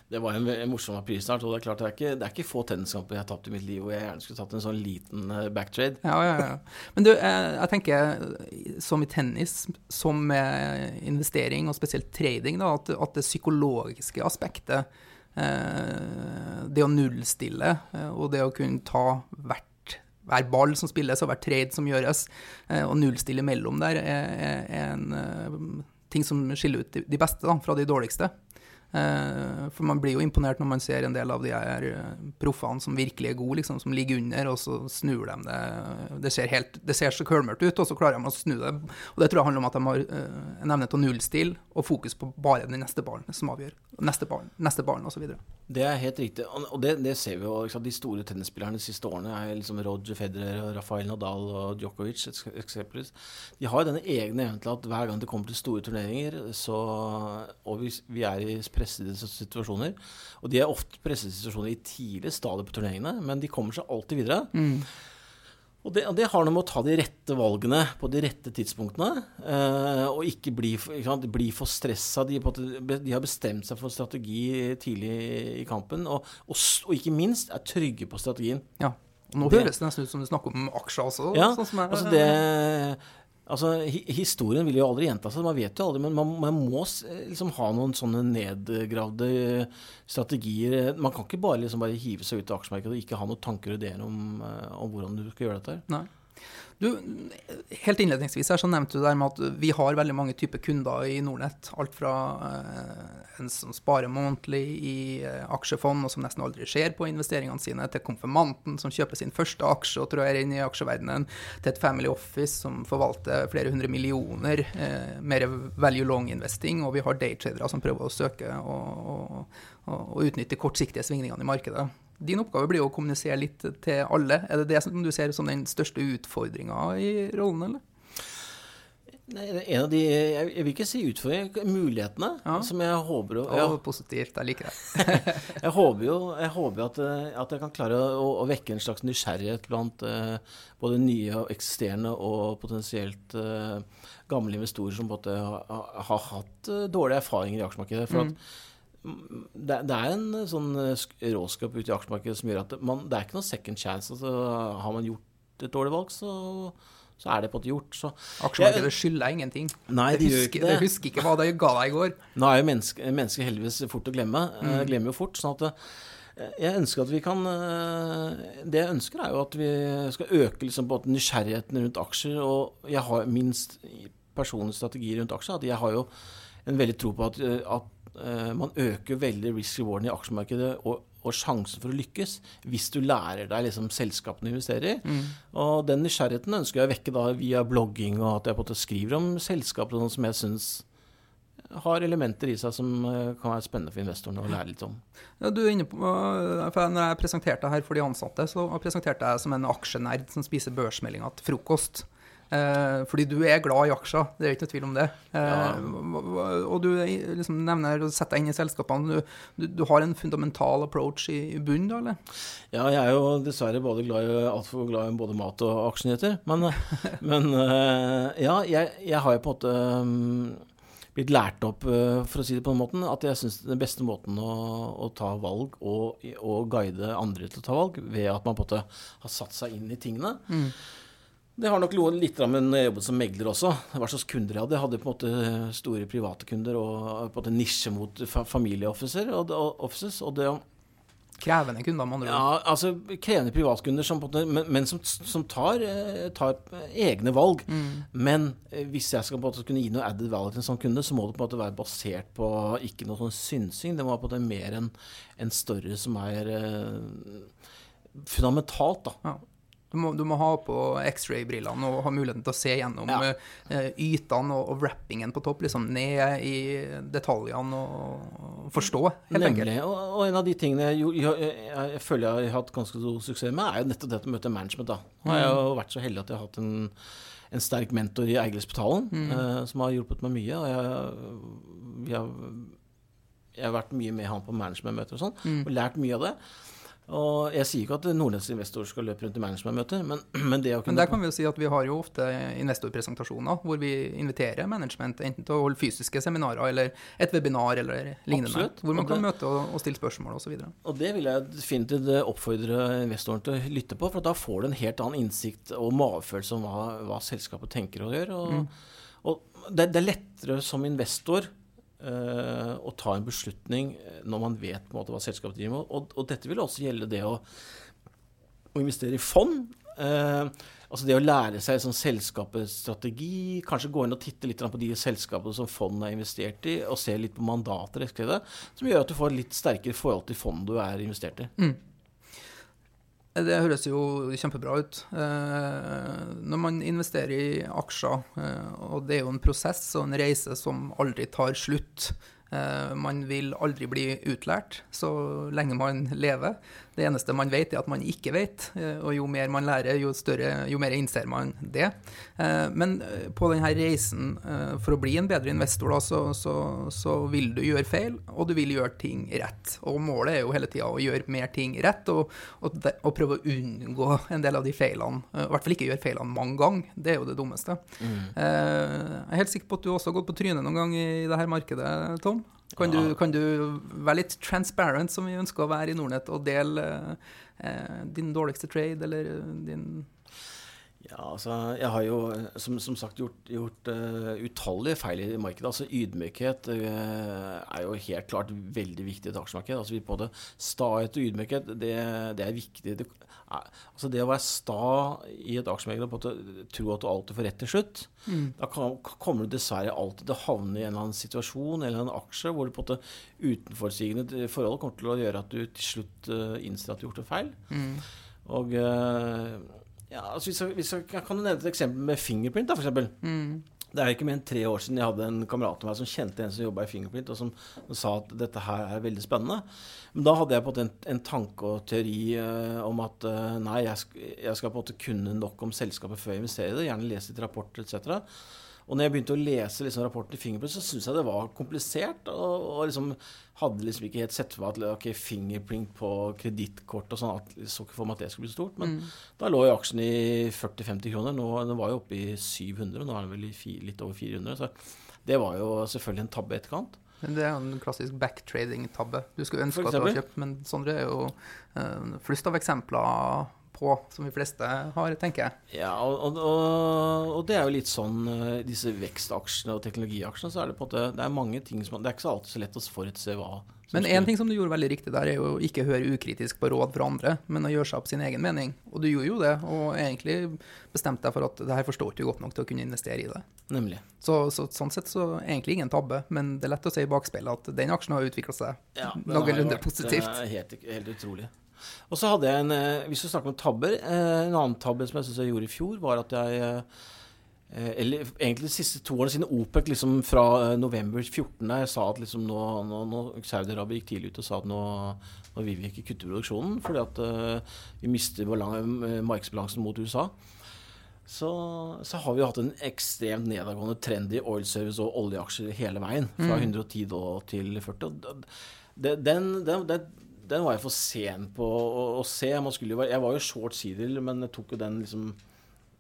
Det var en, en morsom aprilstart. Og det er klart det er ikke, det er ikke få tenniskamper jeg har tapt i mitt liv hvor jeg gjerne skulle tatt en sånn liten øh, backtrade. Ja, ja, ja. Men du, jeg, jeg tenker som i tennis, som med investering, og spesielt trading, da, at, at det psykologiske aspektet, eh, det å nullstille, eh, og det å kunne ta hvert, hver ball som spilles, og hver trade som gjøres, eh, og nullstille mellom der, er, en eh, ting som skiller ut de beste da, fra de dårligste. Eh, For man blir jo imponert når man ser en del av de her eh, proffene som virkelig er gode, liksom, som ligger under, og så snur de det. Det ser, helt, det ser så kølmørkt ut, og så klarer de å snu det. Og det tror jeg handler om at de har eh, en evne til å nullstille, og fokus på bare den neste ballen som avgjør. Neste ballen, neste ballen, osv. Det er helt riktig. Og det, det ser vi jo. De store tennisspillerne de siste årene er liksom Roger Federer, og Rafael Nadal og Djokovic eks- eksempelvis. De har jo denne egne evnen til at hver gang det kommer til store turneringer, så, og vi, vi er i pressede situasjoner Og de er ofte pressede situasjoner i tidlig stadier på turneringene, men de kommer seg alltid videre. Og det, det har noe med å ta de rette valgene på de rette tidspunktene. eh, og ikke bli, ikke bli for stressa. De, de har bestemt seg for strategi tidlig i kampen. Og, og, og ikke minst er trygge på strategien. Ja. Nå Det- høres det nesten ut som du snakker om aksjer også. Ja, sånn som jeg, altså det Altså, Historien vil jo aldri gjenta seg, man vet jo aldri. Men man, man må liksom ha noen sånne nedgravde eh, strategier. Man kan ikke bare liksom bare hive seg ut i aksjemarkedet og ikke ha noen tanker og ideer om, eh, om hvordan du skal gjøre dette. Nei. Du, helt innledningsvis her så nevnte du der med at vi har veldig mange typer kunder i Nordnett. Alt fra eh, en som sparer månedlig i eh, aksjefond, og som nesten aldri ser på investeringene sine, til konfirmanten som kjøper sin første aksje og trår inn i aksjeverdenen, til et family office som forvalter flere hundre millioner, eh, mer value long-investing, og vi har daytradere som prøver å søke og, og, og, utnytte kortsiktige svingningene i markedet. Din oppgave blir jo å kommunisere litt til alle. Er det det som du ser som den største utfordringa i rollen, eller? Nei, en av de, jeg vil ikke si utfordringer, mulighetene, Ja. som jeg håper å ja, positivt. Jeg liker det. Jeg håper jo jeg håper at, eh, at jeg kan klare å, å vekke en slags nysgjerrighet blant eh, både nye og eksisterende og potensielt eh, gamle investorer som en måte har, har hatt eh, dårlige erfaringer i aksjemarkedet. For at mm, det, det er en eh, sånn eh, råskap ute i aksjemarkedet som gjør at man, det er ikke noe second chance. Altså, har man gjort et dårlig valg, så, så er det på en måte gjort. Så Aksjemarkedet skylder ingenting. Nei, det det, husker, ikke det. husker ikke hva det ga deg i går. Nå er jo mennesker menneske heldigvis fort å glemme. Mm. Glemmer jo fort. sånn at eh, jeg ønsker at vi kan eh, Det jeg ønsker, er jo at vi skal øke liksom på en nysgjerrigheten rundt aksjer. Og jeg har minst personlig strategi rundt aksjer. At jeg har jo en veldig tro på at, eh, at eh, man øker veldig risk-rewarden i aksjemarkedet. og og sjansen for å lykkes hvis du lærer deg liksom selskapene du investerer i. Og den nysgjerrigheten ønsker jeg å vekke da via blogging, og at jeg på en måte skriver om selskaper og sånn som jeg syns har elementer i seg som eh, kan være spennende for investorene å lære litt om. Ja, du er inne på, for når jeg presenterte her for de ansatte, så presenterte jeg som en aksjenerd som spiser børsmeldinger til frokost. Eh, fordi du er glad i aksjer, det er ikke noe tvil om det. Eh, Ja. Og du liksom nevner å sette deg inn i selskapene. Du, du, har en fundamental approach i, i bunnen, da, eller? Ja, jeg er jo dessverre både glad i, altfor glad i både mat og aksjenyheter. Men, men eh, ja, jeg, jeg har jo på en måte mm, blitt lært opp, for å si det på den måten, at jeg syns den beste måten å, å ta valg og, og guide andre til å ta valg, ved at man på en måte har satt seg inn i tingene. Det har nok noe litt med når jeg jobbet som megler også. Hva slags kunder jeg hadde. Jeg hadde på en måte store private kunder og på en måte nisje mot familieoffiser familieofficer og, og, offices. Og det, Krevende kunder, med andre ord. ja, altså krevende privatkunder som på en måte, men, men som, som tar, eh, tar egne valg. Men eh, hvis jeg skal på en måte kunne gi noe added value til en sånn kunde, så må det på en måte være basert på ikke noe sånn synsing. Det må være på en måte mer enn en større som er eh, fundamentalt, da. Ja. Du må, du må ha på X-ray-brillene og ha muligheten til å se gjennom Ja. uh, ytene og, og wrappingen på topp, liksom ned i detaljene og, og forstå, helt enkelt. Nemlig. Og, og en av de tingene jeg, jeg, jeg, jeg føler jeg har hatt ganske stor suksess med, er jo nettopp det å møte management. da. Nå har jeg jo vært så heldig at jeg har hatt en, en sterk mentor i Eigelspetalen, mm. uh, som har hjulpet meg mye. og jeg, jeg, har, jeg har vært mye med han på managementmøter og sånn, og lært mye av det. Og jeg sier ikke at Nordnetts investorer skal løpe rundt i managementmøter, men, men det å kunne Men der kan vi jo si at vi har jo ofte investorpresentasjoner hvor vi inviterer management enten til å holde fysiske seminarer eller et webinar eller lignende. Absolutt. Hvor man kan det- møte og, og stille spørsmål osv. Og det vil jeg definitivt oppfordre investoren til å lytte på, for da får du en helt annen innsikt og magefølelse om hva, hva selskapet tenker å gjøre. Og, og det, det er lettere som investor eh, å ta en beslutning eh, når man vet på en måte hva selskapet driver med. Og, og dette vil også gjelde det å, å investere i fond. Uh, altså det å lære seg sånn selskapets strategi, kanskje gå inn og titte litt på de selskapene som fondet er investert i, og se litt på mandater, som gjør at du får litt sterkere forhold til fondet du er investert i. Det høres jo kjempebra ut. Eh, når man investerer i aksjer, eh, og det er jo en prosess og en reise som aldri tar slutt. Eh, man vil aldri bli utlært så lenge man lever. Det eneste man vet, er at man ikke vet. Eh, og jo mer man lærer, jo, større, jo mer innser man det. Eh, men eh, på denne reisen for å bli en bedre investor, da, så, så, så vil du gjøre feil, og du vil gjøre ting rett. Og målet er jo hele tida å gjøre mer ting rett, og, og, de, og prøve å unngå en del av de feilene. I hvert fall ikke gjøre feilene mange ganger. Det er jo det dummeste. Mm. jeg er helt sikker på at du også har gått på trynet noen gang i det her markedet, Tom. Kan, Ja. du, kan du være litt transparent, som vi ønsker å være i Nordnett, og dele eh, din dårligste trade, eller din Ja, altså, jeg har jo eh, som, som sagt gjort, gjort uh, utallige feil i markedet. Altså Ydmykhet uh, er jo helt klart veldig viktig i et aksjemarked. Altså, vi både Stahet og ydmykhet, det, det er viktig. Det, altså, det å være sta i et aksjemegler og på en måte tro at du alltid får rett til slutt, da kan, kommer du dessverre alltid til å havne i en eller annen situasjon eller en aksje hvor du på en måte utenforsigende forhold kommer til å gjøre at du til slutt eh, innser at du gjort en feil. Og eh, ja, altså hvis jeg, hvis jeg, jeg kan nevne et eksempel med Fingerprint, da, for eksempel. Det er ikke mer enn tre år siden jeg hadde en kamerat av meg som kjente en som jobba i Fingerprint, og som sa at dette her er veldig spennende. Men da hadde jeg på en en, tanke og teori uh, om at uh, nei, jeg, jeg skal på en måte kunne nok om selskapet før jeg investerer i det. Gjerne lese litt rapporter etc. Og når jeg begynte å lese liksom rapporten til Fingerprint, så syntes jeg det var komplisert. Og, og liksom hadde liksom ikke helt sett for meg at okay, Fingerprint på kredittkort og sånn, at jeg så ikke for meg at det skulle bli så stort. Men da lå jo aksjen i 40-50 kroner. Nå, den var jo oppe i 700, og nå er den vel i litt over 400. Så det var jo selvfølgelig en tabbe i etterkant. Men Det er jo en klassisk backtrading-tabbe. Du skulle ønske at du hadde kjøpt, men Sondre er jo uh, flust av eksempler på, som de fleste har, tenker jeg. Ja, og, og, og, det er jo litt sånn eh, disse vekstaksjene og teknologiaksjene, så er det på en måte Det er mange ting som Det er ikke så alltid så lett å forutse hva Men én ting som du gjorde veldig riktig der, er jo å ikke høre ukritisk på råd fra andre, men å gjøre seg opp sin egen mening. Og du gjorde jo det, og egentlig bestemte deg for at det her forstår du godt nok til å kunne investere i det. Nemlig. Så, så sånn sett så egentlig ingen tabbe, men det er lett å si i bakspeilet at den aksjen har utvikla seg Ja, noenlunde positivt. Ja, noenlunde er Helt, helt utrolig. Og så hadde jeg en eh, Hvis du snakker om tabber eh, En annen tabbe som jeg syns jeg gjorde i fjor, var at jeg eh, Eller egentlig de siste to årene siden OPEC, liksom fra november 14, jeg sa at liksom nå, nå, nå Saudi-Arabia gikk tidlig ut og sa at nå, nå vil vi ikke kutte produksjonen fordi at uh, vi mister markedsbalansen mot USA. Så, så har vi hatt en ekstremt nedadgående trend i oil service og oljeaksjer hele veien. Fra 110 da til 40. og d- d- Den, den, den, den var jeg for sen på å, å se. Jo, jeg var jo short sidel, men jeg tok jo den liksom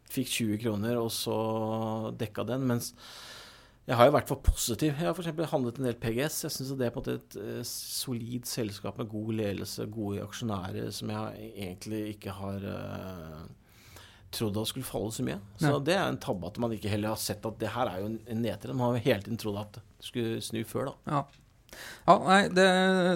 Fikk 20 kroner, og så dekka den. Mens jeg har jo vært for positiv. Jeg har f.eks. handlet en del PGS. Jeg syns det er på en måte et eh, solid selskap med god ledelse, gode aksjonærer, som jeg egentlig ikke har eh, trodd at skulle falle så mye. Så ja. det er en tabbe at man ikke heller har sett at det her er jo en- en nedtrend. Man har jo hele tiden trodd at det skulle snu før, da. Ja. Ja, nei, det,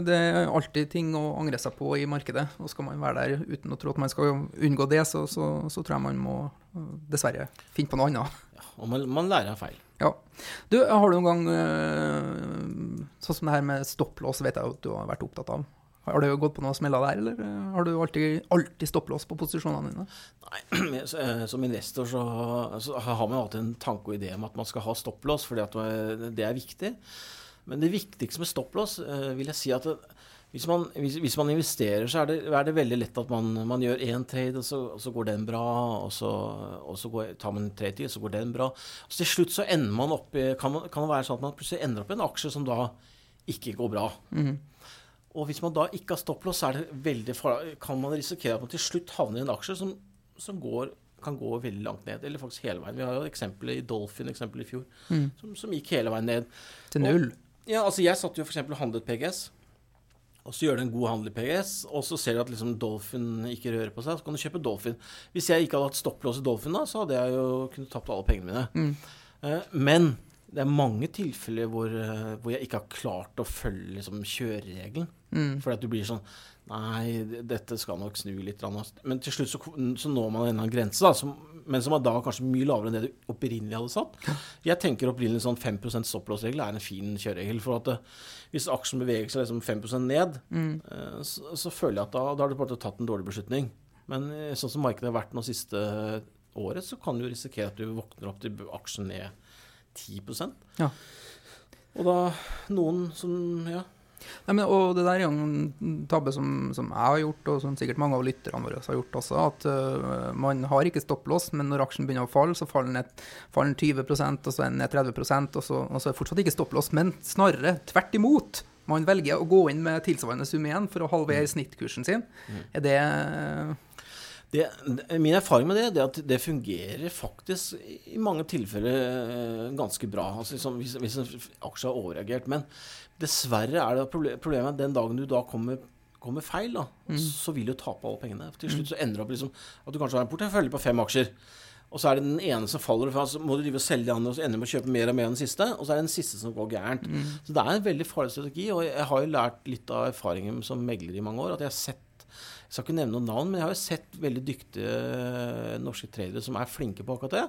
det er alltid ting å angre seg på i markedet. Og skal man være der uten å tro at man skal unngå det, så, så, så tror jeg man må øh, dessverre finne på noe annet. Ja, og man, man lærer av feil. Ja. Du, har du noen gang øh, Sånn som det her med stopplås, vet jeg at du har vært opptatt av. Har du gått på noen smeller der, eller øh, har du alltid, alltid stopplås på posisjonene dine? Nei, eh, Som investor så, så har man alltid en tanke og idé om at man skal ha stopplås, fordi det er viktig. Men det viktigste med stopplås uh, vil jeg si at det, hvis, man, hvis, hvis man investerer, så er det, er det veldig lett at man, man gjør én trade, og så, og så går den bra. Og så, og så går, tar man en trade til, så går den bra. Så til slutt så ender man opp i kan, man, kan det være sånn at man plutselig ender opp i en aksje som da ikke går bra. Og hvis man da ikke har stopplås, så er det veldig farlig. kan man risikere at man til slutt havner i en aksje som, som går, kan gå veldig langt ned, eller faktisk hele veien. Vi har jo eksempelet i Dolphin eksempel i fjor, som, som gikk hele veien ned. Til null? Ja, altså jeg satt jo eksempel og handlet PGS, og så gjør du en god handel i PGS, og så ser du at liksom Dolphin ikke rører på seg, så kan du kjøpe Dolphin. Hvis jeg ikke hadde hatt stopplås i Dolphin da, så hadde jeg jo kunnet tapt alle pengene mine. Eh, men det er mange tilfeller hvor, eh, hvor jeg ikke har klart å følge liksom, kjøreregelen. Fordi at du blir sånn Nei, dette skal nok snu litt. Men til slutt så, så når man en eller annen grense, da, som, men som er da kanskje mye lavere enn det du opprinnelig hadde satt. Jeg tenker opprinnelig sånn 5% stopplåsregel er en fin kjøreregel. For at eh, hvis aksjen beveger seg liksom 5 ned, mm. så, så føler jeg at da, da har du bare tatt en dårlig beslutning. Men eh, sånn som markedet har vært nå siste året, så kan du risikere at du våkner opp til aksjen ned 10 Ja. Og da noen som Ja. Nei, men, og det der er jo en tabbe som, som jeg har gjort, og som sikkert mange av lytterne våre har gjort også, at uh, man har ikke stopplås, men når aksjen begynner å falle, så faller den, et, faller den 20 og så er den ned 30 og så, og så er det fortsatt ikke stopplås, men snarere tvert imot. Man velger å gå inn med tilsvarende sum igjen for å halvere snittkursen sin. Er det Det, min erfaring med det, det er at det fungerer faktisk i mange tilfeller eh, ganske bra. Altså liksom, hvis, hvis en aksje har overreagert. Men dessverre er det problemet at den dagen du da kommer, kommer feil, da, så vil du tape alle pengene. Til slutt så ender det opp liksom at du kanskje har en portefølje på fem aksjer. Og så er det den ene som faller og så må du drive og selge de andre, og så ender du med å kjøpe mer og mer av den siste. Og så er det den siste som går gærent. Så det er en veldig farlig strategi. Og jeg har jo lært litt av erfaringen som megler i mange år. At jeg har sett Jeg skal ikke nevne noen navn, men jeg har jo sett veldig dyktige eh, norske tradere som er flinke på akkurat det.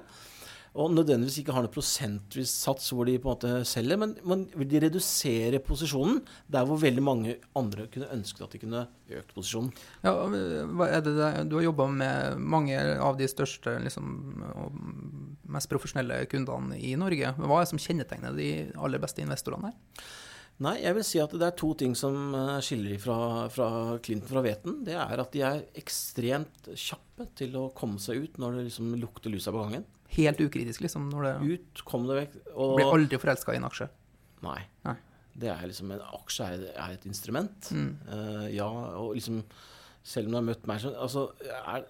Og nødvendigvis ikke har noen prosentvis sats hvor de på en måte selger, men, men de reduserer posisjonen der hvor veldig mange andre kunne ønsket at de kunne økt posisjonen. Ja, det- du har jobba med mange av de største liksom, og mest profesjonelle kundene i Norge. Hva er det som kjennetegner de aller beste investorene her? Nei, jeg vil si at det er to ting som eh, skiller fra, fra Clinton fra Veten. Det er at de er ekstremt kjappe til å komme seg ut når det liksom lukter lus av på gangen. Helt ukritisk, liksom? Når det Ut, kom det vekk. Og blir aldri forelska i en aksje? Nei. Nei. Det er liksom En aksje er, er et instrument. Mm. Uh, ja, og liksom Selv om du har møtt meg så, altså, er,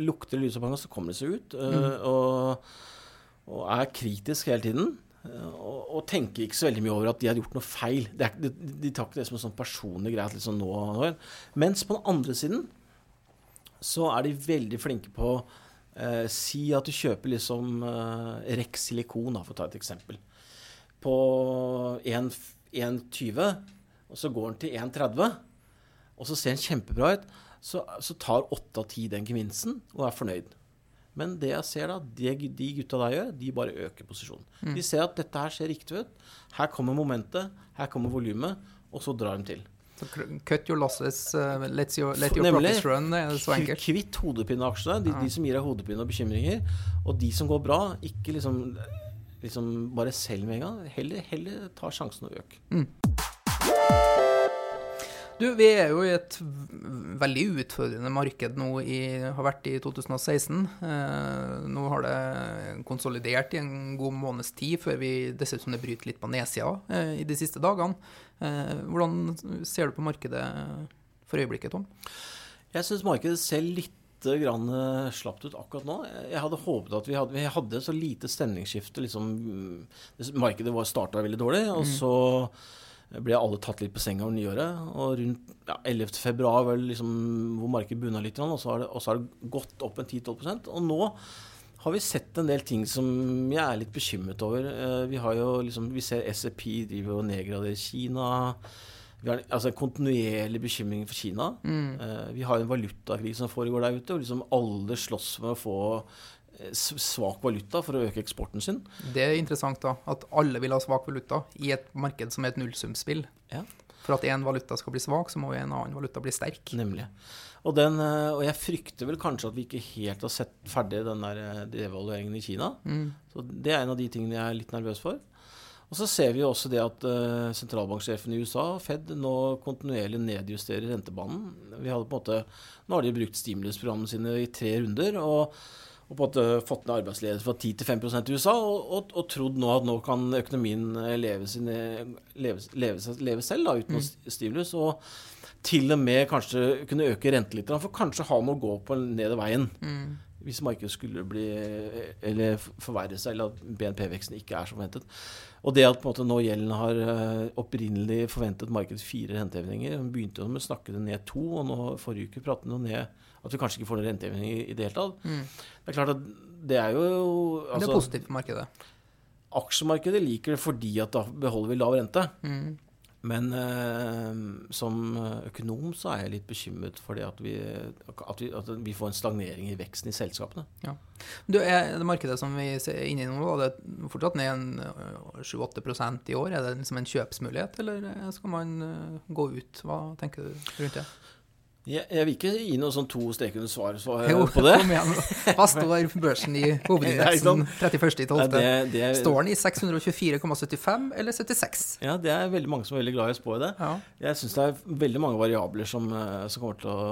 Lukter det på gangen, så kommer det seg ut. Uh, Mm. og, og er kritisk hele tiden. Eh, og, og tenker ikke så veldig mye over at de har gjort noe feil. Er, de, de tar ikke det som en sånn personlig greie. Liksom nå, nå. Mens på den andre siden så er de veldig flinke på eh, Si at du kjøper liksom eh, Rex silikon, for å ta et eksempel. På 1,20, og så går den til 1,30, og så ser den kjempebra ut, så, så tar 8 av 10 den gevinsten og er fornøyd. Men det jeg ser da, de, de gutta der gjør, de bare øker posisjonen. De ser at dette her ser riktig ut. Her kommer momentet, her kommer volumet, og så drar de til. Så cut your losses, uh, let your, let your Nemlig. profits run. Det er så enkelt. Kvitt hodepineaksjene, de, de som gir deg hodepine og bekymringer. Og de som går bra, ikke liksom, liksom bare selg med en gang. Heller, heller ta sjansen og øk. Du, vi er jo i et veldig utfordrende marked nå i, har vært i 2016. Eh, nå har det konsolidert i en god måneds tid før vi ut som det bryter litt på nedsida eh, i de siste dagene. Eh, hvordan ser du på markedet for øyeblikket, Tom? Jeg syns markedet ser litt grann slapt ut akkurat nå. Jeg hadde håpet at vi hadde, vi hadde så lite stemningsskifte. Liksom, mm, markedet starta veldig dårlig, og så ble alle tatt litt på senga over nyåret. Og rundt ja, 11. februar vel liksom, hvor markedet bunna litt, og så har det, og så har det gått opp en 10-12% Og nå har vi sett en del ting som jeg er litt bekymret over. Eh, Vi har jo liksom, vi ser SEP driver og nedgraderer Kina. Vi har altså en kontinuerlig bekymring for Kina. Mm. Vi har en valutakrig som foregår der ute, og liksom alle slåss med å få eh, svak valuta for å øke eksporten sin. Det er interessant da, at alle vil ha svak valuta i et marked som er et nullsumspill. Ja. For at én valuta skal bli svak, så må en annen valuta bli sterk. Nemlig. Og, den, eh, og jeg frykter vel kanskje at vi ikke helt har sett ferdig den der eh, devalueringen i Kina. Mm. Så Det er en av de tingene jeg er litt nervøs for. Og så ser vi jo også det at eh, sentralbanksjefen i USA, Fed, nå kontinuerlig nedjusterer rentebanen. Vi hadde på en måte, Nå har de brukt stimulusprogrammene sine i tre runder. og og på en måte fått ned arbeidsledigheten fra 10 til 5 i USA, og, og, og trodd nå at nå kan økonomien eh, leve, sine, leve, leve, leve selv da, uten mm. stimulus. Og til og med kanskje kunne øke renten litt, for kanskje ha noe å gå på ned veien. Hvis markedet skulle bli eller forverre seg, eller at BNP-veksten ikke er som forventet. Og det at på en måte nå gjelden har eh, opprinnelig forventet markedet fire rentehevinger, Hun begynte jo med å snakke det ned to, og nå forrige uke pratet vi ned at vi kanskje ikke får noen renteheving i, i det hele tatt. Det er klart at det er jo det altså, er positivt for markedet. Aksjemarkedet liker det fordi at da beholder vi lav rente. Mm. Men eh, som økonom så er jeg litt bekymret for det at vi, at, vi, at vi får en stagnering i veksten i selskapene. Du, er det markedet som vi er inne i nå, det fortsatt ned øh, 7-8 i år? Er det liksom en kjøpsmulighet, eller øh, skal man øh, gå ut? Hva tenker du rundt det? Jeg, jeg vil ikke gi noe sånn to streker under svar, svar Jo, på det. kom igjen. Hva står børsen i hovedindeksen 31.12.? Nei, det, det, Står den i 624,75 eller 76? Ja, det er veldig mange som er veldig glad i å spå i det. Ja. Jeg syns det er veldig mange variabler som, eh, som kommer til å,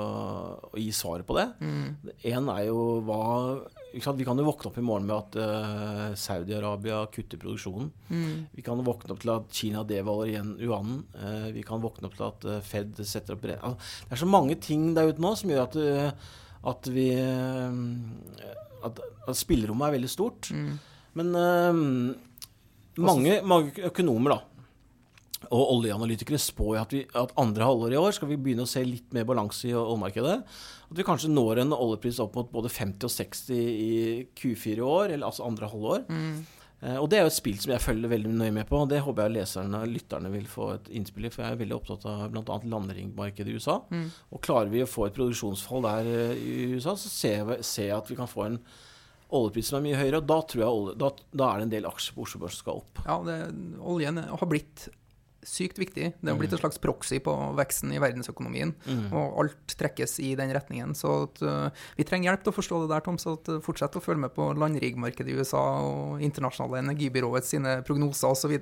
å gi svaret på det. En er jo hva? Vi kan jo våkne opp i morgen med at uh, Saudi-Arabia kutter produksjonen. Vi kan våkne opp til at Kina devaluerer igjen yuanen. Uh, vi kan våkne opp til at uh, Fed setter opp altså, Det er så mange ting der ute nå som gjør at, at vi at, at spillerommet er veldig stort. Men eh, mange, mange økonomer, da Og oljeanalytikere spår at, vi, at andre halvår i år skal vi begynne å se litt mer balanse i oljemarkedet. At vi kanskje når en oljepris opp mot både 50 og 60 i Q4 i år, eller altså andre halvår. Eh, og det er jo et spill som jeg følger veldig nøye med på. og Det håper jeg leserne og lytterne vil få et innspill i, for jeg er veldig opptatt av bl.a. landringmarkedet i USA. Og klarer vi å få et produksjonsfall der eh, i USA, så ser jeg, at vi kan få en oljepris som er mye høyere. Og da tror jeg da, da er det en del aksjer på Oslo Børs som skal opp. Ja, det, oljen har blitt sykt viktig. Det har blitt en slags proxy på veksten i verdensøkonomien. Og alt trekkes i den retningen. Så at, uh, vi trenger hjelp til å forstå det der, Tom. Så at, uh, fortsett å følge med på landriggmarkedet i USA og internasjonale energibyråets sine prognoser osv.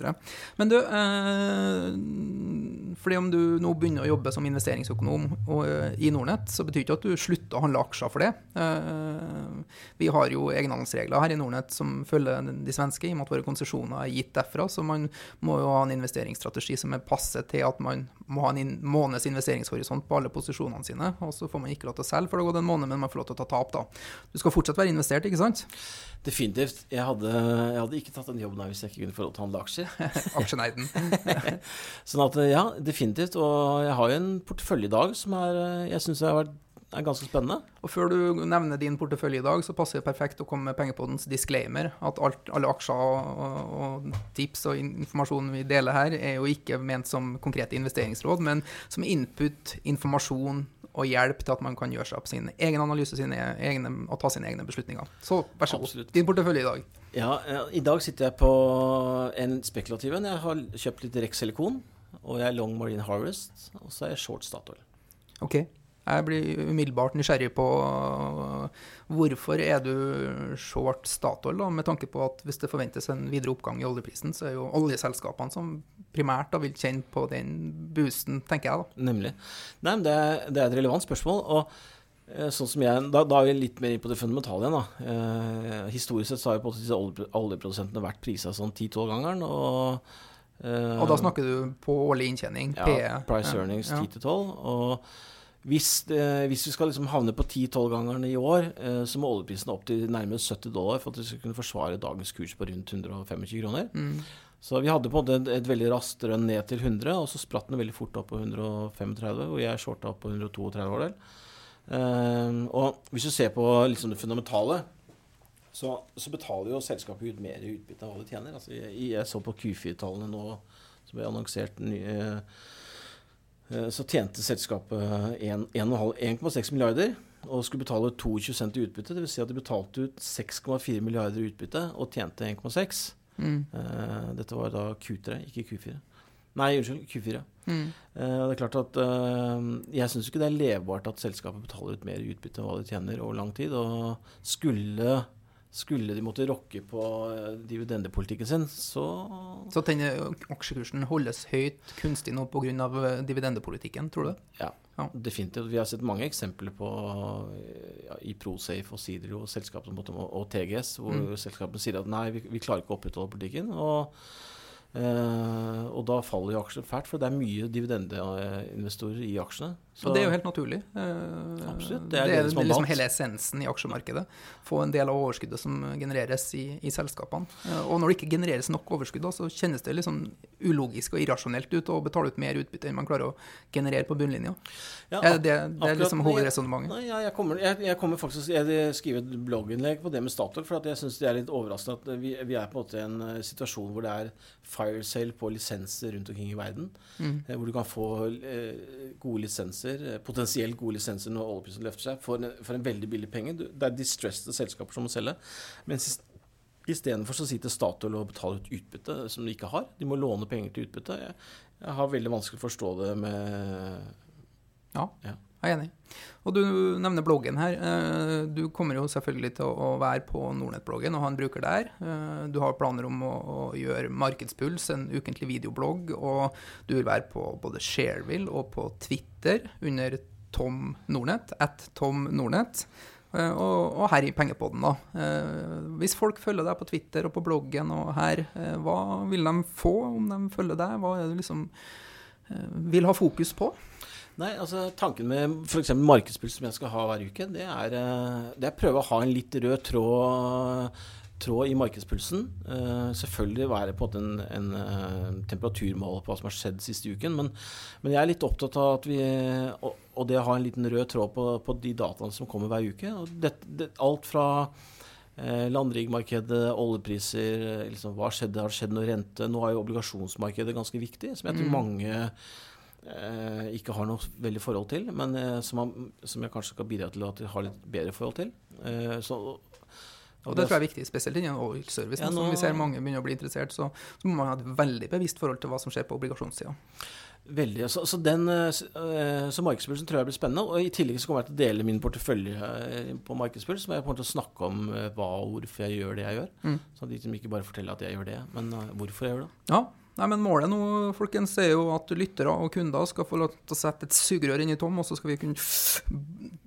Men du, uh, fordi om du nå begynner å jobbe som investeringsøkonom og, uh, i Nordnett, så betyr ikke at du slutter å handle aksjer for det. Vi har jo egenhandelsregler her i Nordnett som følger de svenske, i og med at våre konsesjoner er gitt derfra. Så man må jo ha en investeringsstrategi som er passe til at man må ha en måneds investeringshorisont på alle posisjonene sine. Og så får man ikke lov til å selge for det har gått en måned, men man får lov til å ta tap, da. Du skal fortsatt være investert, ikke sant? Definitivt. Jeg hadde, jeg hadde ikke tatt den jobben her hvis jeg ikke kunne få lov til å handle aksjer. Aksjeneiden. Sånn at ja, definitivt. Og jeg har jo en portefølje i dag som er, jeg syns er, er ganske spennende. Og før du nevner din portefølje i dag, så passer det perfekt å komme med Pengepodens disclaimer. At alt, alle aksjer og, og, tips og informasjon vi deler her, er jo ikke ment som konkrete investeringsråd, men som input, informasjon og hjelp til at man kan gjøre seg opp sin egen analyse sine egne, og ta sine egne beslutninger. Så vær så god. Din portefølje i dag. Ja, I dag sitter jeg på en spekulativ en. Jeg har kjøpt litt Rex Silikon. Og jeg er long Marine Harvest. Og så er jeg short Statoil. Ok. Jeg blir umiddelbart nysgjerrig på hvorfor er du short Statoil, da, med tanke på at hvis det forventes en videre oppgang i oljeprisen, så er jo oljeselskapene som primært da vil kjenne på den boosten, tenker jeg da. Nemlig. Nei, men det, det er et relevant spørsmål. og eh, Sånn som jeg, da, da er vi litt mer inn på det fundamentale igjen. da. Eh, historisk sett så har jo på disse oljeprodusentene vært prisa sånn 10-12-gangeren. Og, eh, Og da snakker du på årlig inntjening, ja, PE. Price earnings ja. 10-12. Og hvis, eh, hvis vi skal liksom havne på 10-12-gangeren i år, eh, så må oljeprisen opp til nærmere 70 dollar for at vi skal kunne forsvare dagens kurs på rundt 125 kroner. Mm. Så vi hadde på en måte et, veldig raskt rønn ned til 100, og så spratt den veldig fort opp på 135, og jeg shorta opp på 132 var det. Ehm, og hvis du ser på liksom det fundamentale, så, så betaler jo selskapet ut mer i utbytte av hva de tjener. Altså, jeg, jeg så på Q4-tallene nå som ble annonsert nye, eh, så tjente selskapet en- en og en halv- 1,6 milliarder og skulle betale 22 cent i utbytte. Dvs. Si at de betalte ut 6,4 milliarder i utbytte og tjente 1,6. Mm. Eh, dette var da Q3, ikke Q4. Nei, unnskyld, Q4. Mm. Eh, det er klart at eh, Jeg syns ikke det er levbart at selskapet betaler ut mer i utbytte enn hva de tjener over lang tid. Og skulle, skulle de måtte rokke på eh, dividendepolitikken sin, så Så denne aksjekursen holdes høyt kunstig nå pga. dividendepolitikken, tror du? Ja, Ja. definitivt. Vi har sett mange eksempler på ja, i Prosafe og Sidrio og og TGS, hvor Mm. selskapene sier at nei, vi, vi klarer ikke å opprettholde politikken. Og, eh, og da faller jo aksjer fælt, for det er mye dividendeinvestorer i aksjene. Så- Og det er jo helt naturlig. Eh, Absolutt, det Det er er, liksom hele essensen i aksjemarkedet. Få en del av overskuddet som genereres i, i selskapene. Og når det ikke genereres nok overskudd, da, så kjennes det liksom ulogisk og irrasjonelt ut å betale ut mer utbytte enn man klarer å generere på bunnlinja. Ja, Er det, det er liksom hovedresonnementet. Ja, jeg, kommer, jeg, jeg kommer faktisk Jeg skriver et blogginnlegg på det med Statoil, for at jeg syns det er litt overraskende at vi, vi er på en måte i en eh, situasjon hvor det er fire sale på lisenser rundt omkring i verden. Mm. eh, Hvor du kan få eh, gode lisenser, eh, potensielt gode lisenser når oljeprisen løfter seg, for en, for en veldig billig penge. Det er distressede selskaper som må selge. Mens istedenfor så sitter Statoil og betaler ut utbytte som de ikke har. De må låne penger til utbytte. Jeg, jeg har veldig vanskelig for å forstå det med Ja, Ja. Jeg er enig. Og du nevner bloggen her. Eh, Du kommer jo selvfølgelig til å være på Nordnett-bloggen og ha en bruker der. Eh, Du har planer om å, gjøre Markedspuls, en ukentlig videoblogg, og du vil være på både Shareville og på Twitter under Tom Nordnett, at Tom Nordnett. Eh, Og, her i Pengepodden, da. Hvis folk følger deg på Twitter og på bloggen og her, hva vil de få om de følger deg? Hva er det du liksom vil ha fokus på? Nei, altså Tanken med f.eks. markedspuls som jeg skal ha hver uke, det er, eh, det er prøve å ha en litt rød tråd tråd i markedspulsen. Uh, selvfølgelig være på en, en, eh, temperaturmåler på hva som har skjedd siste uken. Men, men jeg er litt opptatt av at vi Og, og det å ha en liten rød tråd på, på de dataene som kommer hver uke. Det, det, alt fra eh, landrigmarkedet, oljepriser, liksom, hva skjedde, har det skjedd noe rente? Nå er jo obligasjonsmarkedet ganske viktig, som jeg tror Mm. mange eh, ikke har noe veldig forhold til, men eh, som, man, som jeg kanskje skal bidra til at de har litt bedre forhold til. Eh, så, Og det tror jeg er viktig, spesielt innen oil service. Ja, nå, Som vi ser mange begynner å bli interessert, så, så må man ha et veldig bevisst forhold til hva som skjer på obligasjonssida. Veldig. Så, så, den, eh, eh, så markedspulsen tror jeg blir spennende. Og i tillegg så kommer jeg til å dele min portefølje eh, på markedspuls. Som jeg kommer til å snakke om hva og hvorfor jeg gjør det jeg gjør. Mm. Så de som ikke bare forteller at jeg gjør det, men hvorfor jeg gjør det. Ja, Nei, men Målet nå folkens, er jo at lyttere og kunder skal få lov til å sette et sugerør inn i Tom, og så skal vi kunne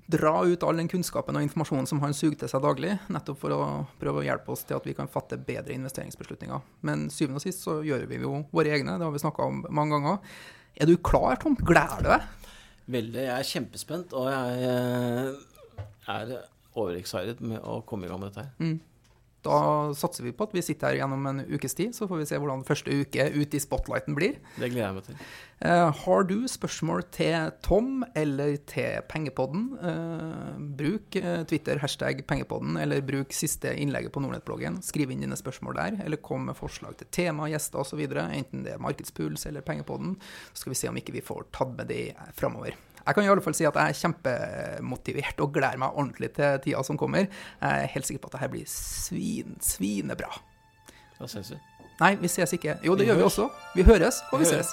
dra ut all den kunnskapen og informasjonen som han suger til seg daglig, nettopp for å prøve å hjelpe oss til at vi kan fatte bedre investeringsbeslutninger. Men syvende og sist så gjør vi jo våre egne, det har vi snakka om mange ganger. Er du klar, Tom? Gleder du deg? Veldig. Jeg er kjempespent, og jeg eh, er overexcited med å komme i gang med dette her. Da satser vi på at vi sitter her gjennom en ukes tid, så får vi se hvordan første uke ut i spotlighten blir. Det gleder jeg meg til. Eh, har du spørsmål til Tom eller til Pengepodden, eh, bruk eh, Twitter, hashtag Pengepodden, eller bruk siste innlegget på Nordnett-bloggen. Skriv inn dine spørsmål der, eller kom med forslag til tema, gjester osv., enten det er Markedspuls eller Pengepodden. Så skal vi se om ikke vi får tatt med det framover. Jeg kan i alle fall si at jeg er kjempemotivert og gleder meg ordentlig til tida som kommer. Jeg er helt sikker på at dette blir svin, svinebra. Da ses vi. Nei, vi ses ikke. Jo, det Vi gjør vi også. Vi høres, og vi Vi ses.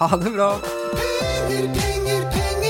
Ha det bra. Penger, penger. Penger,